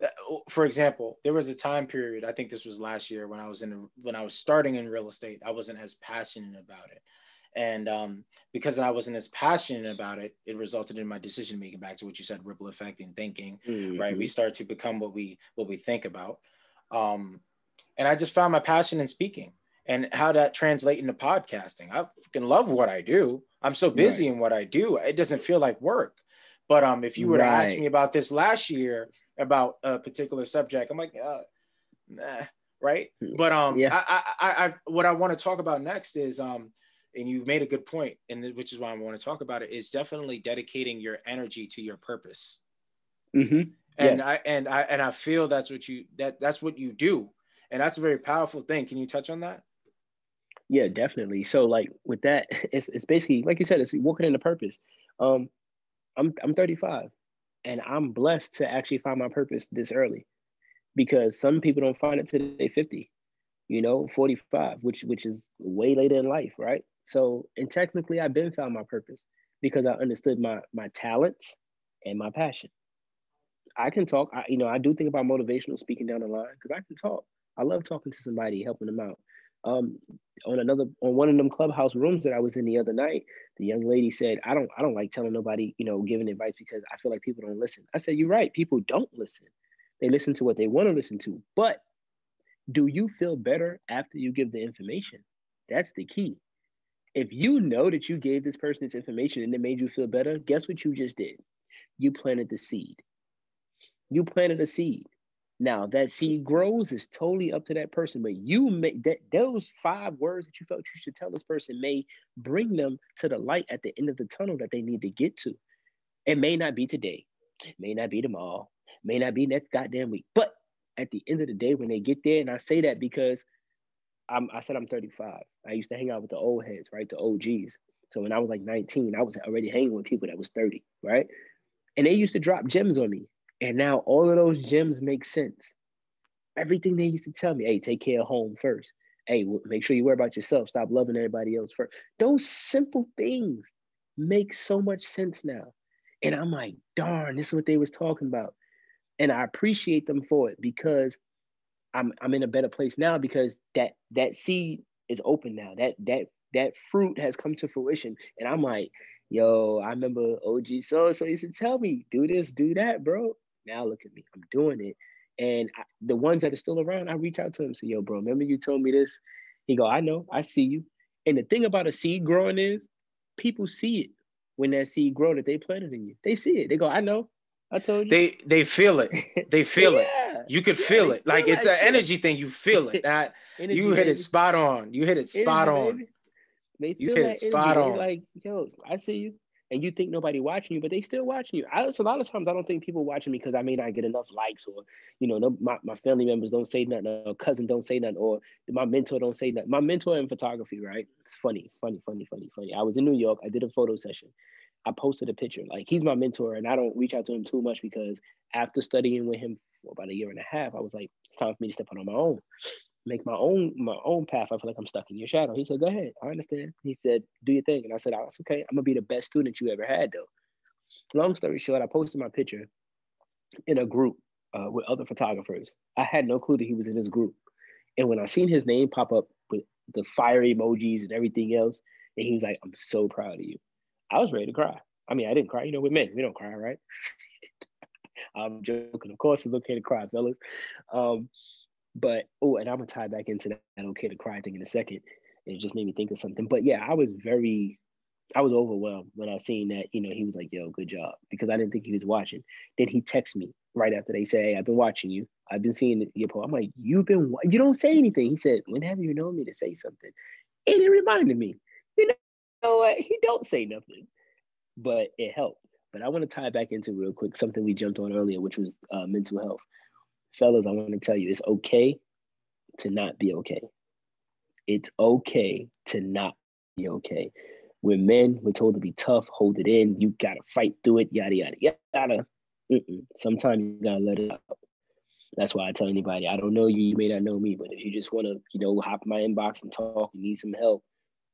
uh, for example, there was a time period, I think this was last year when I was in when I was starting in real estate, I wasn't as passionate about it. And um, because I wasn't as passionate about it, it resulted in my decision making back to what you said, ripple effect and thinking, mm-hmm. right? We start to become what we what we think about. Um, and I just found my passion in speaking and how that translate into podcasting. I fucking love what I do. I'm so busy right. in what I do. It doesn't feel like work. But um, if you were right. to ask me about this last year about a particular subject, I'm like, uh, nah, right? But um, yeah. I, I, I, what I want to talk about next is um, and you made a good point, and which is why I want to talk about it is definitely dedicating your energy to your purpose. Mm-hmm. And yes. I and I and I feel that's what you that that's what you do and that's a very powerful thing can you touch on that yeah definitely. So like with that it's, it's basically like you said it's working in the purpose. Um i'm i'm 35 and i'm blessed to actually find my purpose this early because some people don't find it till they're 50 you know 45 which which is way later in life right? So and technically i've been found my purpose because i understood my my talents and my passion. I can talk. I, you know i do think about motivational speaking down the line because i can talk. I love talking to somebody, helping them out. Um, on another on one of them clubhouse rooms that I was in the other night, the young lady said, "I don't I don't like telling nobody, you know, giving advice because I feel like people don't listen." I said, "You're right. People don't listen. They listen to what they want to listen to, but do you feel better after you give the information? That's the key. If you know that you gave this person this information and it made you feel better, guess what you just did? You planted the seed. You planted a seed. Now that seed grows is totally up to that person, but you make that those five words that you felt you should tell this person may bring them to the light at the end of the tunnel that they need to get to. It may not be today, may not be tomorrow, may not be next goddamn week, but at the end of the day, when they get there, and I say that because I'm, I said I'm 35. I used to hang out with the old heads, right? The OGs. So when I was like 19, I was already hanging with people that was 30, right? And they used to drop gems on me. And now all of those gems make sense. Everything they used to tell me, hey, take care of home first. Hey, make sure you worry about yourself. Stop loving everybody else first. Those simple things make so much sense now. And I'm like, darn, this is what they was talking about. And I appreciate them for it because I'm I'm in a better place now because that that seed is open now. That that that fruit has come to fruition. And I'm like, yo, I remember OG so so used to tell me, do this, do that, bro. Now look at me, I'm doing it. And I, the ones that are still around, I reach out to them, say, yo, bro, remember you told me this? He go, I know, I see you. And the thing about a seed growing is people see it when that seed grow that they planted in you. They see it. They go, I know. I told you. They they feel it. They feel yeah. it. You could yeah, feel it. Like it's an energy thing. You feel it. That energy, you hit baby. it spot on. You hit it spot energy, on. Baby. They feel you hit it spot energy. on. like, yo, I see you. And you think nobody watching you, but they still watching you. I, a lot of times I don't think people watching me because I may not get enough likes or, you know, no, my, my family members don't say nothing or cousin don't say nothing or my mentor don't say nothing. My mentor in photography, right? It's funny, funny, funny, funny, funny. I was in New York. I did a photo session I posted a picture. Like he's my mentor, and I don't reach out to him too much because after studying with him for about a year and a half, I was like, it's time for me to step out on my own, make my own my own path. I feel like I'm stuck in your shadow. He said, go ahead, I understand. He said, do your thing, and I said, okay. I'm gonna be the best student you ever had, though. Long story short, I posted my picture in a group uh, with other photographers. I had no clue that he was in this group, and when I seen his name pop up with the fire emojis and everything else, and he was like, I'm so proud of you. I was ready to cry. I mean, I didn't cry. You know, with men, we don't cry, right? I'm joking. Of course, it's okay to cry, fellas. Um, but oh, and I'm gonna tie back into that, that okay to cry thing in a second. It just made me think of something. But yeah, I was very, I was overwhelmed when I seen that. You know, he was like, "Yo, good job," because I didn't think he was watching. Then he texted me right after they say, "Hey, I've been watching you. I've been seeing your post." I'm like, "You've been? You don't say anything." He said, "When have you known me to say something?" And it reminded me, you know know what? He don't say nothing, but it helped. But I want to tie back into real quick something we jumped on earlier, which was uh, mental health. Fellas, I want to tell you, it's okay to not be okay. It's okay to not be okay. We're men, we're told to be tough, hold it in, you gotta fight through it, yada, yada, yada. Mm-mm. Sometimes you gotta let it out. That's why I tell anybody, I don't know you, you may not know me, but if you just wanna, you know, hop in my inbox and talk and need some help,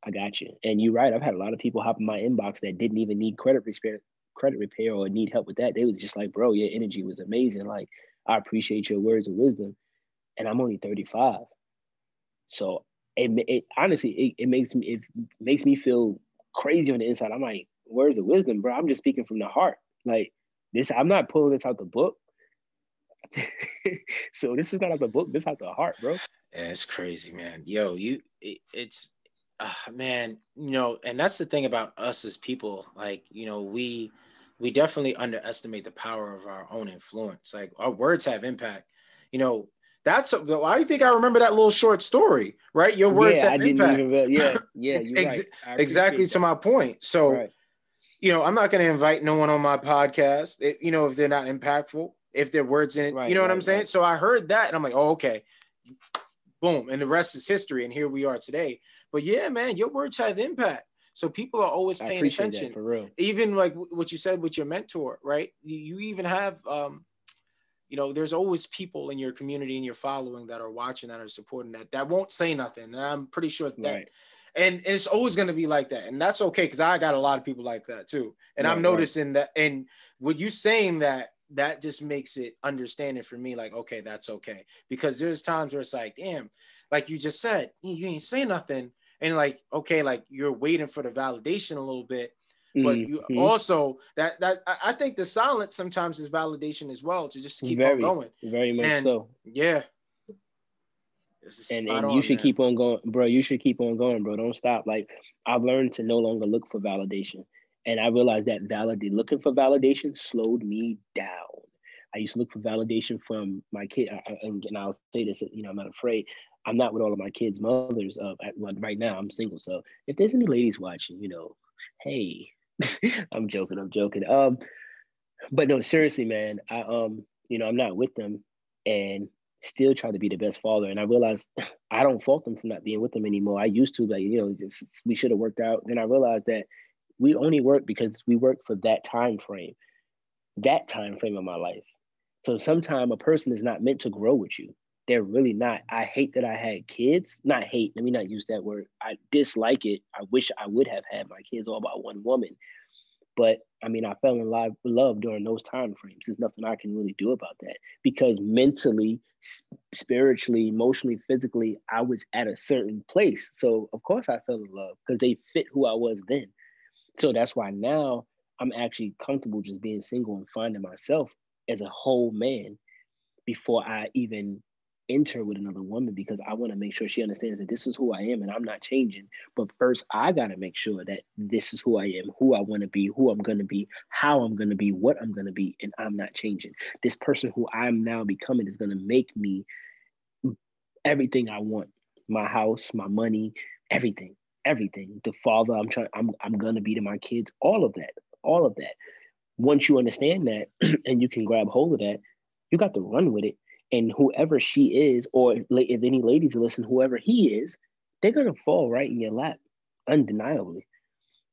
I got you. And you're right. I've had a lot of people hop in my inbox that didn't even need credit repair, credit repair or need help with that. They was just like, bro, your energy was amazing. Like, I appreciate your words of wisdom. And I'm only 35. So it, it honestly, it, it makes me, it makes me feel crazy on the inside. I'm like, words of wisdom, bro. I'm just speaking from the heart. Like this, I'm not pulling this out the book. so this is not out the book. This is out the heart, bro. Yeah, it's crazy, man. Yo, you, it, it's uh, man, you know, and that's the thing about us as people. Like, you know, we we definitely underestimate the power of our own influence. Like our words have impact. You know, that's why do you think I remember that little short story, right? Your words yeah, have I impact. Even, yeah, yeah, Ex- right. exactly that. to my point. So, right. you know, I'm not going to invite no one on my podcast. It, you know, if they're not impactful, if their words in it, right, you know what I'm saying. So I heard that, and I'm like, oh, okay, boom, and the rest is history. And here we are today. But yeah, man, your words have impact. So people are always paying attention. for real. Even like what you said with your mentor, right? You even have um, you know, there's always people in your community and your following that are watching that are supporting that that won't say nothing. And I'm pretty sure that right. and, and it's always going to be like that. And that's okay because I got a lot of people like that too. And right, I'm noticing right. that and with you saying that that just makes it understanding for me like okay that's okay because there's times where it's like damn like you just said you ain't say nothing and like okay like you're waiting for the validation a little bit but you mm-hmm. also that that I think the silence sometimes is validation as well to just keep very, on going. Very much and, so. Yeah. and, and you should man. keep on going, bro. You should keep on going, bro. Don't stop. Like I've learned to no longer look for validation. And I realized that validate looking for validation slowed me down. I used to look for validation from my kid, and, and I'll say this, you know, I'm not afraid. I'm not with all of my kids' mothers. Uh, right now, I'm single. So if there's any ladies watching, you know, hey, I'm joking. I'm joking. Um, but no, seriously, man. I um, you know, I'm not with them, and still try to be the best father. And I realized I don't fault them for not being with them anymore. I used to, like, you know, just, we should have worked out. Then I realized that we only work because we work for that time frame, that time frame of my life. So sometimes a person is not meant to grow with you. They're really not. I hate that I had kids. Not hate. Let me not use that word. I dislike it. I wish I would have had my kids all by one woman. But I mean, I fell in love, love during those time frames. There's nothing I can really do about that because mentally, spiritually, emotionally, physically, I was at a certain place. So of course I fell in love because they fit who I was then. So that's why now I'm actually comfortable just being single and finding myself as a whole man before I even enter with another woman because I want to make sure she understands that this is who I am and I'm not changing. But first, I got to make sure that this is who I am, who I want to be, who I'm going to be, how I'm going to be, what I'm going to be, and I'm not changing. This person who I'm now becoming is going to make me everything I want my house, my money, everything, everything. The father I'm trying, I'm, I'm going to be to my kids, all of that, all of that. Once you understand that and you can grab hold of that, you got to run with it and whoever she is, or if any ladies listen, whoever he is, they're gonna fall right in your lap, undeniably.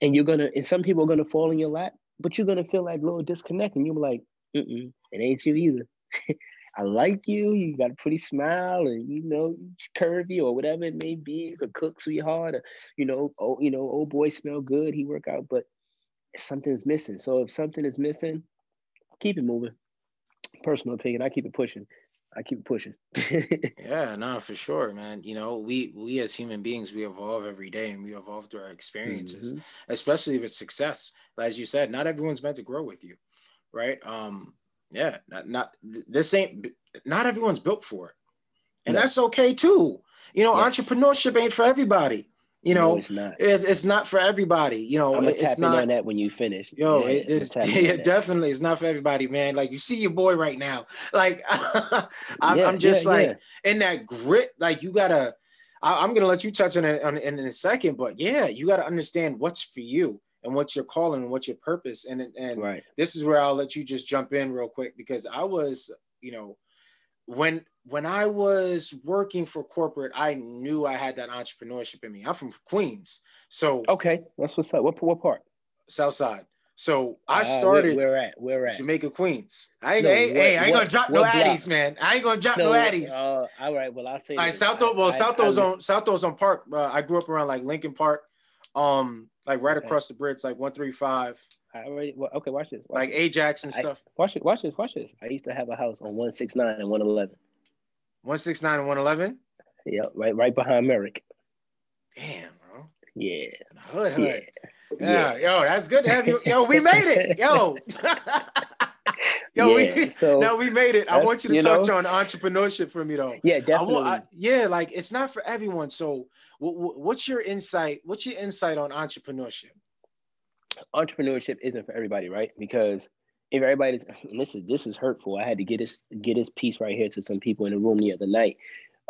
And you're gonna, and some people are gonna fall in your lap, but you're gonna feel like a little disconnect, and you're like, Mm-mm, it ain't you either. I like you. You got a pretty smile, and you know, curvy or whatever it may be. You could cook sweetheart, or you know, oh, you know, old boy smell good. He work out, but something's missing. So if something is missing, keep it moving. Personal opinion, I keep it pushing. I keep pushing. yeah, no, for sure, man. You know, we we as human beings, we evolve every day and we evolve through our experiences, mm-hmm. especially with success. As you said, not everyone's meant to grow with you, right? Um, yeah, not not this ain't not everyone's built for it. And that's okay too. You know, yes. entrepreneurship ain't for everybody. You know, no, it's not. It's, it's not for everybody. You know, I'm gonna it's tap not, on that when you finish. Yo, yeah, it is yeah, definitely. It's not for everybody, man. Like you see your boy right now. Like I'm, yeah, I'm, just like in that grit. Like you gotta. I, am gonna let you touch on it on, in, in a second, but yeah, you gotta understand what's for you and what's your calling and what's your purpose. And and right. this is where I'll let you just jump in real quick because I was, you know, when when I was working for corporate, I knew I had that entrepreneurship in me. I'm from Queens, so okay, that's what's up. What what part? South Side. So I started. Uh, where, where at? Where at? Jamaica, Queens. I ain't, no, hey, what, hey, I ain't what, gonna drop no addies, man. I ain't gonna drop no, no addies. Uh, all right. Well, I'll say. All right, South. Well, South on South Ozone Park. Uh, I grew up around like Lincoln Park, um, like right okay. across the bridge, like one three five. I already well, okay. Watch this. Watch like. Ajax and I, stuff. Watch it. Watch this. Watch this. I used to have a house on one six nine and one eleven. One six nine and one eleven. Yep, right, right behind Merrick. Damn, bro. Yeah. Hood, hood. Yeah. yeah. yo, that's good to have you. Yo, we made it. Yo. Yo, yeah, we so no, we made it. I want you to you touch know, on entrepreneurship for me though. Yeah, definitely. I, I, yeah, like it's not for everyone. So, w- w- what's your insight? What's your insight on entrepreneurship? Entrepreneurship isn't for everybody, right? Because if everybody's this is this is hurtful. I had to get this get this piece right here to some people in the room the other night.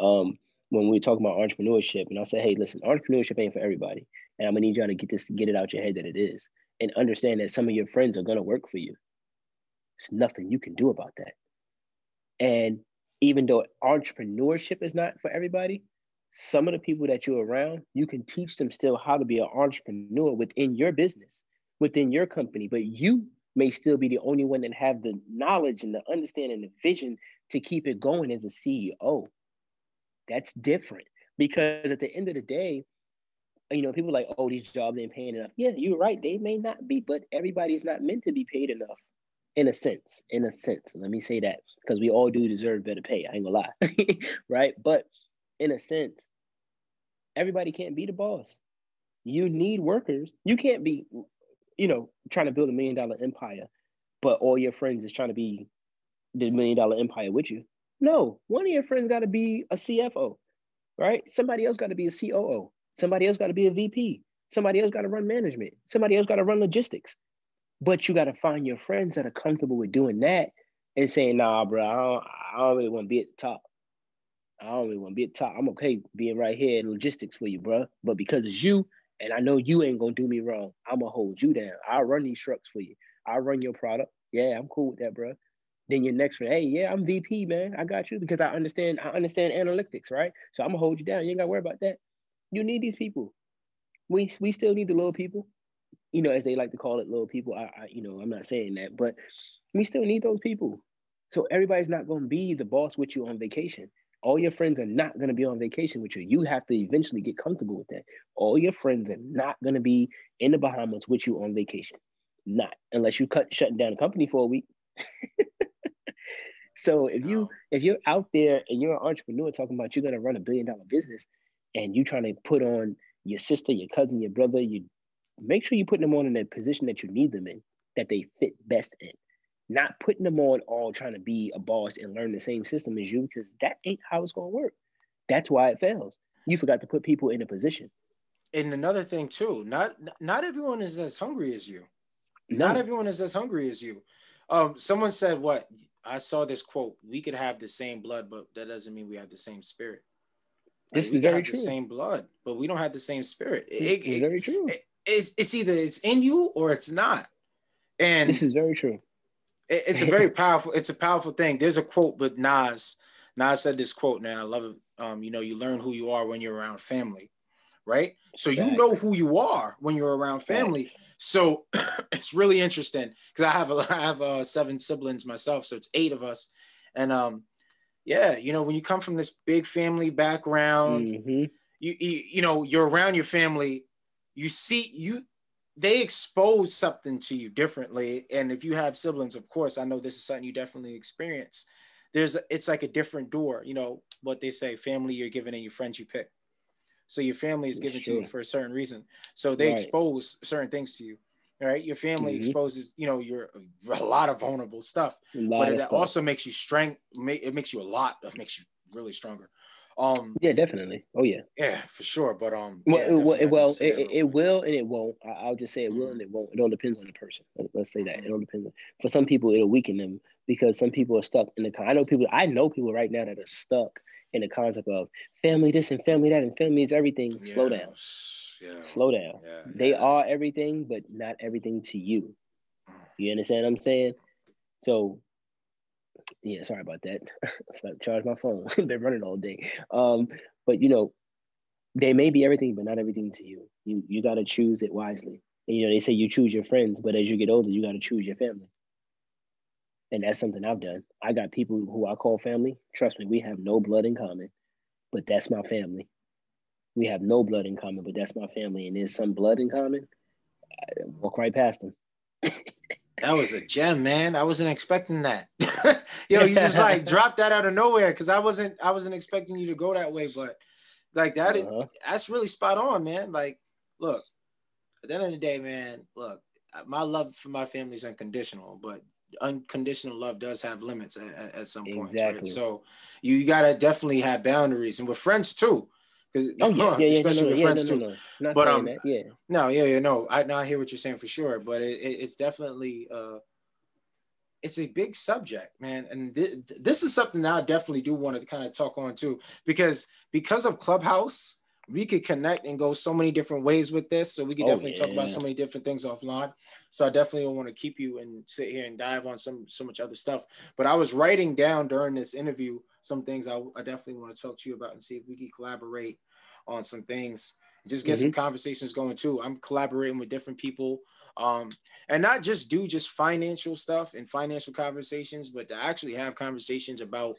Um, when we were talking about entrepreneurship, and I said, hey, listen, entrepreneurship ain't for everybody. And I'm gonna need y'all to get this get it out your head that it is. And understand that some of your friends are gonna work for you. There's nothing you can do about that. And even though entrepreneurship is not for everybody, some of the people that you're around, you can teach them still how to be an entrepreneur within your business, within your company. But you may still be the only one that have the knowledge and the understanding, and the vision to keep it going as a CEO. That's different because at the end of the day, you know, people like, oh, these jobs ain't paying enough. Yeah, you're right. They may not be, but everybody's not meant to be paid enough in a sense. In a sense. Let me say that because we all do deserve better pay. I ain't gonna lie. right. But in a sense, everybody can't be the boss. You need workers. You can't be you know, trying to build a million dollar empire, but all your friends is trying to be the million dollar empire with you. No, one of your friends got to be a CFO. right? Somebody else got to be a COO. Somebody else got to be a VP. Somebody else got to run management. Somebody else got to run logistics. But you got to find your friends that are comfortable with doing that and saying, nah, bro, I don't, I don't really want to be at the top. I don't really want to be at the top. I'm okay being right here in logistics for you, bro. But because it's you, and I know you ain't gonna do me wrong, I'm gonna hold you down. I'll run these trucks for you. I'll run your product. Yeah, I'm cool with that, bro. Then your next friend, hey, yeah, I'm VP, man. I got you because I understand, I understand analytics, right? So I'm gonna hold you down. You ain't gotta worry about that. You need these people. We we still need the little people, you know, as they like to call it, little people. I, I you know, I'm not saying that, but we still need those people. So everybody's not gonna be the boss with you on vacation. All your friends are not going to be on vacation with you. You have to eventually get comfortable with that. All your friends are not going to be in the Bahamas with you on vacation. Not unless you cut shutting down the company for a week. so if you if you're out there and you're an entrepreneur talking about you're going to run a billion dollar business and you're trying to put on your sister, your cousin, your brother, you make sure you put them on in a position that you need them in, that they fit best in not putting them on all trying to be a boss and learn the same system as you because that ain't how it's going to work. That's why it fails. You forgot to put people in a position. And another thing too, not not everyone is as hungry as you. No. Not everyone is as hungry as you. Um, someone said what I saw this quote: "We could have the same blood, but that doesn't mean we have the same spirit." Like, this is very true. The same blood, but we don't have the same spirit. It, it, very true. It, it's, it's either it's in you or it's not. And this is very true it's a very powerful it's a powerful thing. There's a quote but nas nas said this quote now i love it. Um, you know you learn who you are when you're around family right? So you know who you are when you're around family. So it's really interesting because i have a, i have uh, seven siblings myself so it's eight of us. And um yeah you know when you come from this big family background mm-hmm. you, you you know you're around your family you see you they expose something to you differently. And if you have siblings, of course, I know this is something you definitely experience. There's it's like a different door, you know, what they say, family you're given and your friends you pick. So your family is given to you for a certain reason. So they right. expose certain things to you. Right. Your family mm-hmm. exposes, you know, your a lot of vulnerable stuff. But it stuff. also makes you strength, it makes you a lot, it makes you really stronger. Um, yeah, definitely. Oh yeah. Yeah, for sure. But um, well, yeah, well, it, well it, it, will and it won't. I, will just say it will mm-hmm. and it won't. It all depends on the person. Let's say that it all depends. For some people, it'll weaken them because some people are stuck in the. I know people. I know people right now that are stuck in the concept of family this and family that and family is everything. Yeah. Slow down. Yeah. Slow down. Yeah. They are everything, but not everything to you. Mm. You understand what I'm saying? So yeah, sorry about that. charge my phone. Been running all day. Um, but you know, they may be everything, but not everything to you. You you got to choose it wisely. And, you know, they say you choose your friends, but as you get older, you got to choose your family. And that's something I've done. I got people who I call family. Trust me, we have no blood in common, but that's my family. We have no blood in common, but that's my family. And there's some blood in common. I walk right past them. That was a gem, man. I wasn't expecting that. Yo, you just like dropped that out of nowhere because I wasn't I wasn't expecting you to go that way, but like that uh-huh. is, that's really spot on, man. Like, look, at the end of the day, man, look, my love for my family is unconditional, but unconditional love does have limits at, at some point, exactly. right? So you gotta definitely have boundaries, and with friends too. Because oh yeah, yeah, especially yeah, no, with friends no, no, too. No, but um, that. yeah, no, yeah, yeah, no, I now I hear what you're saying for sure, but it, it, it's definitely uh, it's a big subject, man, and th- this is something that I definitely do want to kind of talk on too, because because of Clubhouse, we could connect and go so many different ways with this. So we could oh, definitely yeah. talk about so many different things offline. So I definitely don't want to keep you and sit here and dive on some so much other stuff. But I was writing down during this interview some things I, I definitely want to talk to you about and see if we can collaborate on some things. Just get mm-hmm. some conversations going too. I'm collaborating with different people, um, and not just do just financial stuff and financial conversations, but to actually have conversations about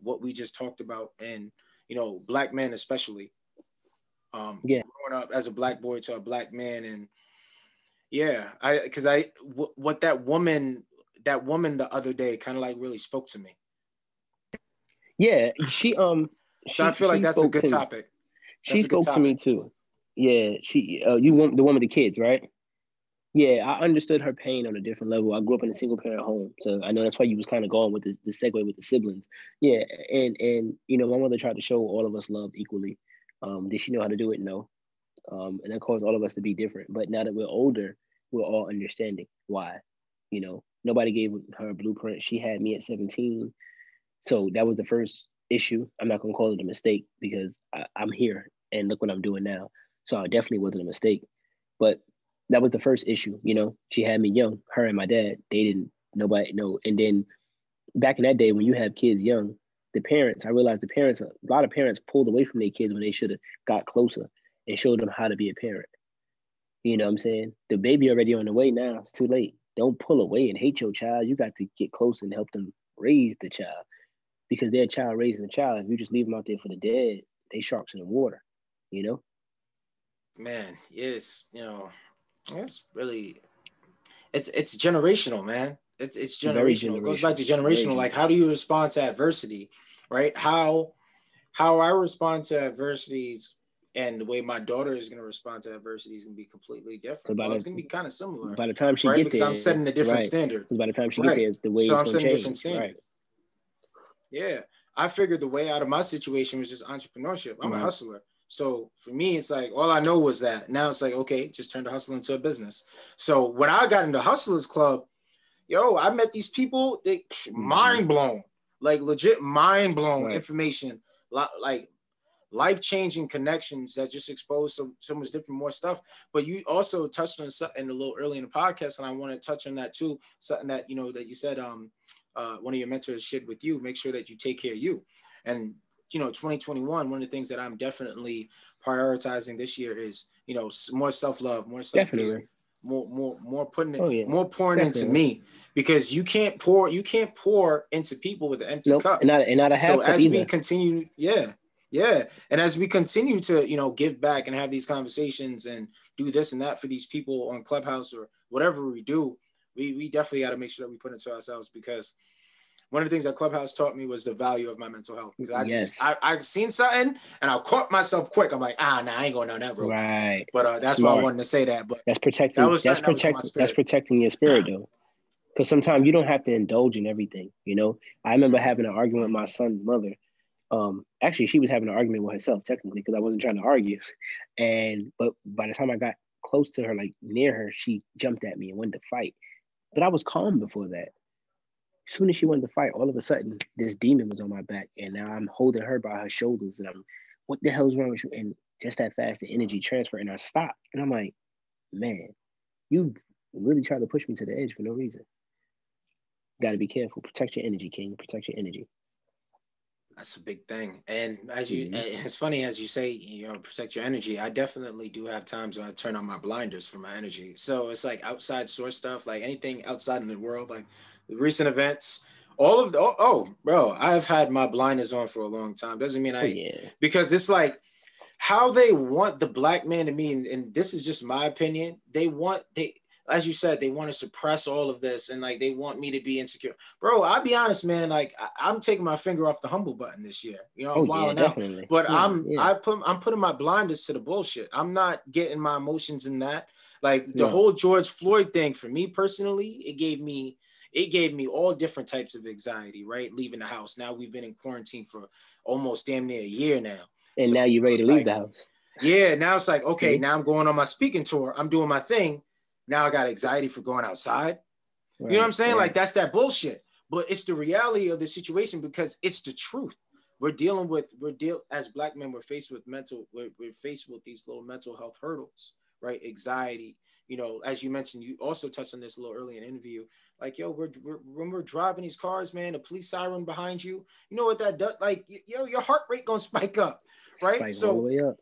what we just talked about, and you know, black men especially. Um, yeah, growing up as a black boy to a black man, and yeah, I because I w- what that woman that woman the other day kind of like really spoke to me. Yeah, she um. So I feel like that's a good topic. That's she spoke to me too. Yeah, she uh, you want the one with the kids, right? Yeah, I understood her pain on a different level. I grew up in a single parent home, so I know that's why you was kind of going with the, the segue with the siblings. Yeah, and and you know, my mother tried to show all of us love equally. Um, did she know how to do it? No. Um, and that caused all of us to be different. But now that we're older, we're all understanding why. You know, nobody gave her a blueprint. She had me at 17. So that was the first issue. I'm not gonna call it a mistake because I, I'm here and look what I'm doing now. So it definitely wasn't a mistake. But that was the first issue. You know, she had me young. Her and my dad, they didn't nobody know. And then back in that day, when you have kids young, the parents, I realized the parents, a lot of parents pulled away from their kids when they should have got closer and showed them how to be a parent. You know what I'm saying? The baby already on the way now. It's too late. Don't pull away and hate your child. You got to get close and help them raise the child because they're a child raising a child. If you just leave them out there for the dead, they sharks in the water. You know? Man, yes, you know, it's really it's it's generational, man. It's it's generational. generational. It goes back to generational. Like how do you respond to adversity? Right? How how I respond to adversities and the way my daughter is going to respond to adversity is going to be completely different. well, it's going to be kind of similar. By the time she right? gets because there, I'm setting a different right. standard. Because by the time she right. gets there, the way so I'm setting change. a different standard. Right. Yeah, I figured the way out of my situation was just entrepreneurship. I'm a hustler. So for me, it's like all I know was that. Now it's like, okay, just turn the hustle into a business. So when I got into Hustlers Club, yo, I met these people, they mm-hmm. mind blown, like legit mind blown right. information, like life changing connections that just expose so, so much different more stuff. But you also touched on something a little early in the podcast, and I want to touch on that too. Something that you know that you said, um, uh, one of your mentors shared with you. Make sure that you take care of you, and you know 2021 one of the things that i'm definitely prioritizing this year is you know more self-love more self care more more more putting it oh, yeah. more pouring definitely. into me because you can't pour you can't pour into people with an empty nope. cup and not, and not a half so as either. we continue yeah yeah and as we continue to you know give back and have these conversations and do this and that for these people on clubhouse or whatever we do we we definitely got to make sure that we put it to ourselves because one of the things that Clubhouse taught me was the value of my mental health. Because I yes. just I I seen something and I caught myself quick. I'm like, ah, nah, I ain't going down that road. Right. But uh, that's Smart. why I wanted to say that. But that's protecting. That that's protecting. That that's protecting your spirit though. Because sometimes you don't have to indulge in everything. You know, I remember having an argument with my son's mother. Um, actually, she was having an argument with herself technically because I wasn't trying to argue. And but by the time I got close to her, like near her, she jumped at me and wanted to fight. But I was calm before that As soon as she wanted to fight, all of a sudden this demon was on my back, and now I'm holding her by her shoulders, and I'm, what the hell's wrong with you? And just that fast, the energy transfer, and I stopped, and I'm like, man, you really tried to push me to the edge for no reason. Got to be careful. Protect your energy, King. Protect your energy. That's a big thing. And as you, mm-hmm. it's funny as you say, you know, protect your energy. I definitely do have times when I turn on my blinders for my energy. So it's like outside source stuff, like anything outside in the world, like recent events, all of the oh, oh, bro, I've had my blinders on for a long time. Doesn't mean I oh, yeah. because it's like how they want the black man to mean, and this is just my opinion. They want they as you said, they want to suppress all of this and like they want me to be insecure. Bro, I'll be honest, man. Like I, am taking my finger off the humble button this year. You know, I'm oh, yeah, out. But yeah, I'm yeah. I put I'm putting my blinders to the bullshit. I'm not getting my emotions in that. Like the whole George Floyd thing for me personally, it gave me it gave me all different types of anxiety, right? Leaving the house. Now we've been in quarantine for almost damn near a year now. And so now you're ready to leave like, the house. Yeah, now it's like, okay, now I'm going on my speaking tour. I'm doing my thing. Now I got anxiety for going outside. Right, you know what I'm saying? Right. Like that's that bullshit. But it's the reality of the situation because it's the truth. We're dealing with we're deal as black men. We're faced with mental. We're, we're faced with these little mental health hurdles, right? Anxiety. You know, as you mentioned, you also touched on this a little early in the interview. Like, yo, we're, we're when we're driving these cars, man, the police siren behind you. You know what that does? Like, yo, your heart rate gonna spike up, right? Spike so,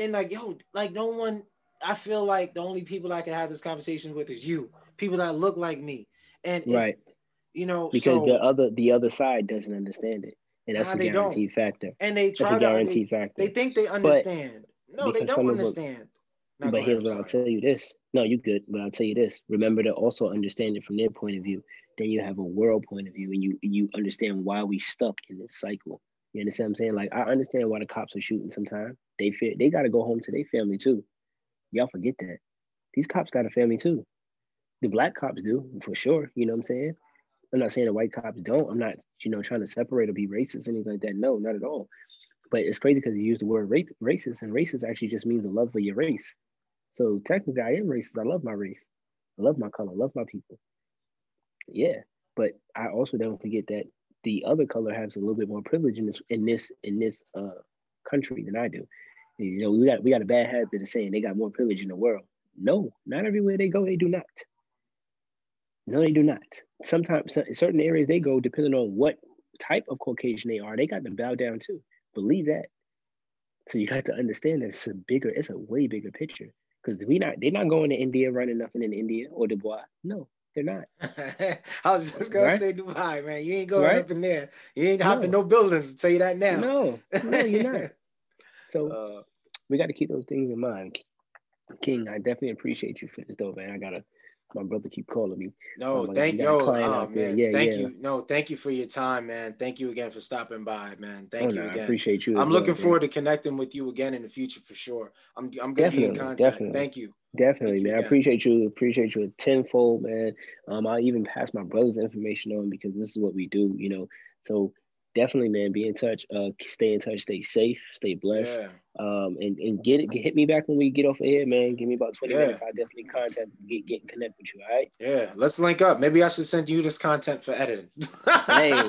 and like, yo, like no one. I feel like the only people I can have this conversation with is you. People that look like me, and right, you know, because so, the other the other side doesn't understand it, and that's a guaranteed factor. And they try that's a guaranteed to, they, factor. They think they understand. But no, they don't understand. But here's what I'll tell you this. No, you good, but I'll tell you this. Remember to also understand it from their point of view. Then you have a world point of view and you you understand why we stuck in this cycle. You understand what I'm saying? Like I understand why the cops are shooting sometimes. They fear they gotta go home to their family too. Y'all forget that. These cops got a family too. The black cops do for sure. You know what I'm saying? I'm not saying the white cops don't. I'm not, you know, trying to separate or be racist, anything like that. No, not at all. But it's crazy because you use the word rape, racist, and racist actually just means a love for your race. So technically, I am racist. I love my race. I love my color. I love my people. Yeah, but I also don't forget that the other color has a little bit more privilege in this in this in this uh, country than I do. You know, we got we got a bad habit of saying they got more privilege in the world. No, not everywhere they go, they do not. No, they do not. Sometimes in certain areas they go, depending on what type of Caucasian they are, they got to bow down too. Believe that. So you got to understand that it's a bigger, it's a way bigger picture. Because we not they're not going to India running nothing in India or Dubai. No, they're not. I was just gonna right? say Dubai, man. You ain't going right? up in there. You ain't hopping no. no buildings. I'll tell you that now. No, no, you're not. So uh, we got to keep those things in mind. King, I definitely appreciate you for this though, man. I gotta my brother keep calling me. No, um, thank you. Oh, man. Yeah, thank yeah. you. No, thank you for your time, man. Thank you again for stopping by, man. Thank oh, you no, again. I appreciate you. I'm looking well, forward to connecting with you again in the future for sure. I'm I'm gonna definitely, be in contact. Definitely. Thank you. Definitely, thank man. You I appreciate you. Appreciate you a tenfold, man. Um, I'll even pass my brother's information on because this is what we do, you know. So definitely, man, be in touch. Uh, stay in touch. Stay safe. Stay blessed. Yeah. Um, and and get it. Hit me back when we get off of here, man. Give me about twenty yeah. minutes. I definitely contact get get connect with you. All right. Yeah. Let's link up. Maybe I should send you this content for editing. hey.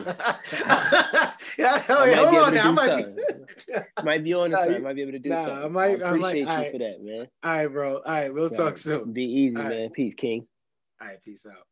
yeah. Oh, yeah. Hold on now. I might be. might be on this. Nah, I might be able to do nah, something. I might. I appreciate I might, you right. for that, man. All right, bro. All right. We'll talk soon. Be easy, all man. Right. Peace, King. All right. Peace out.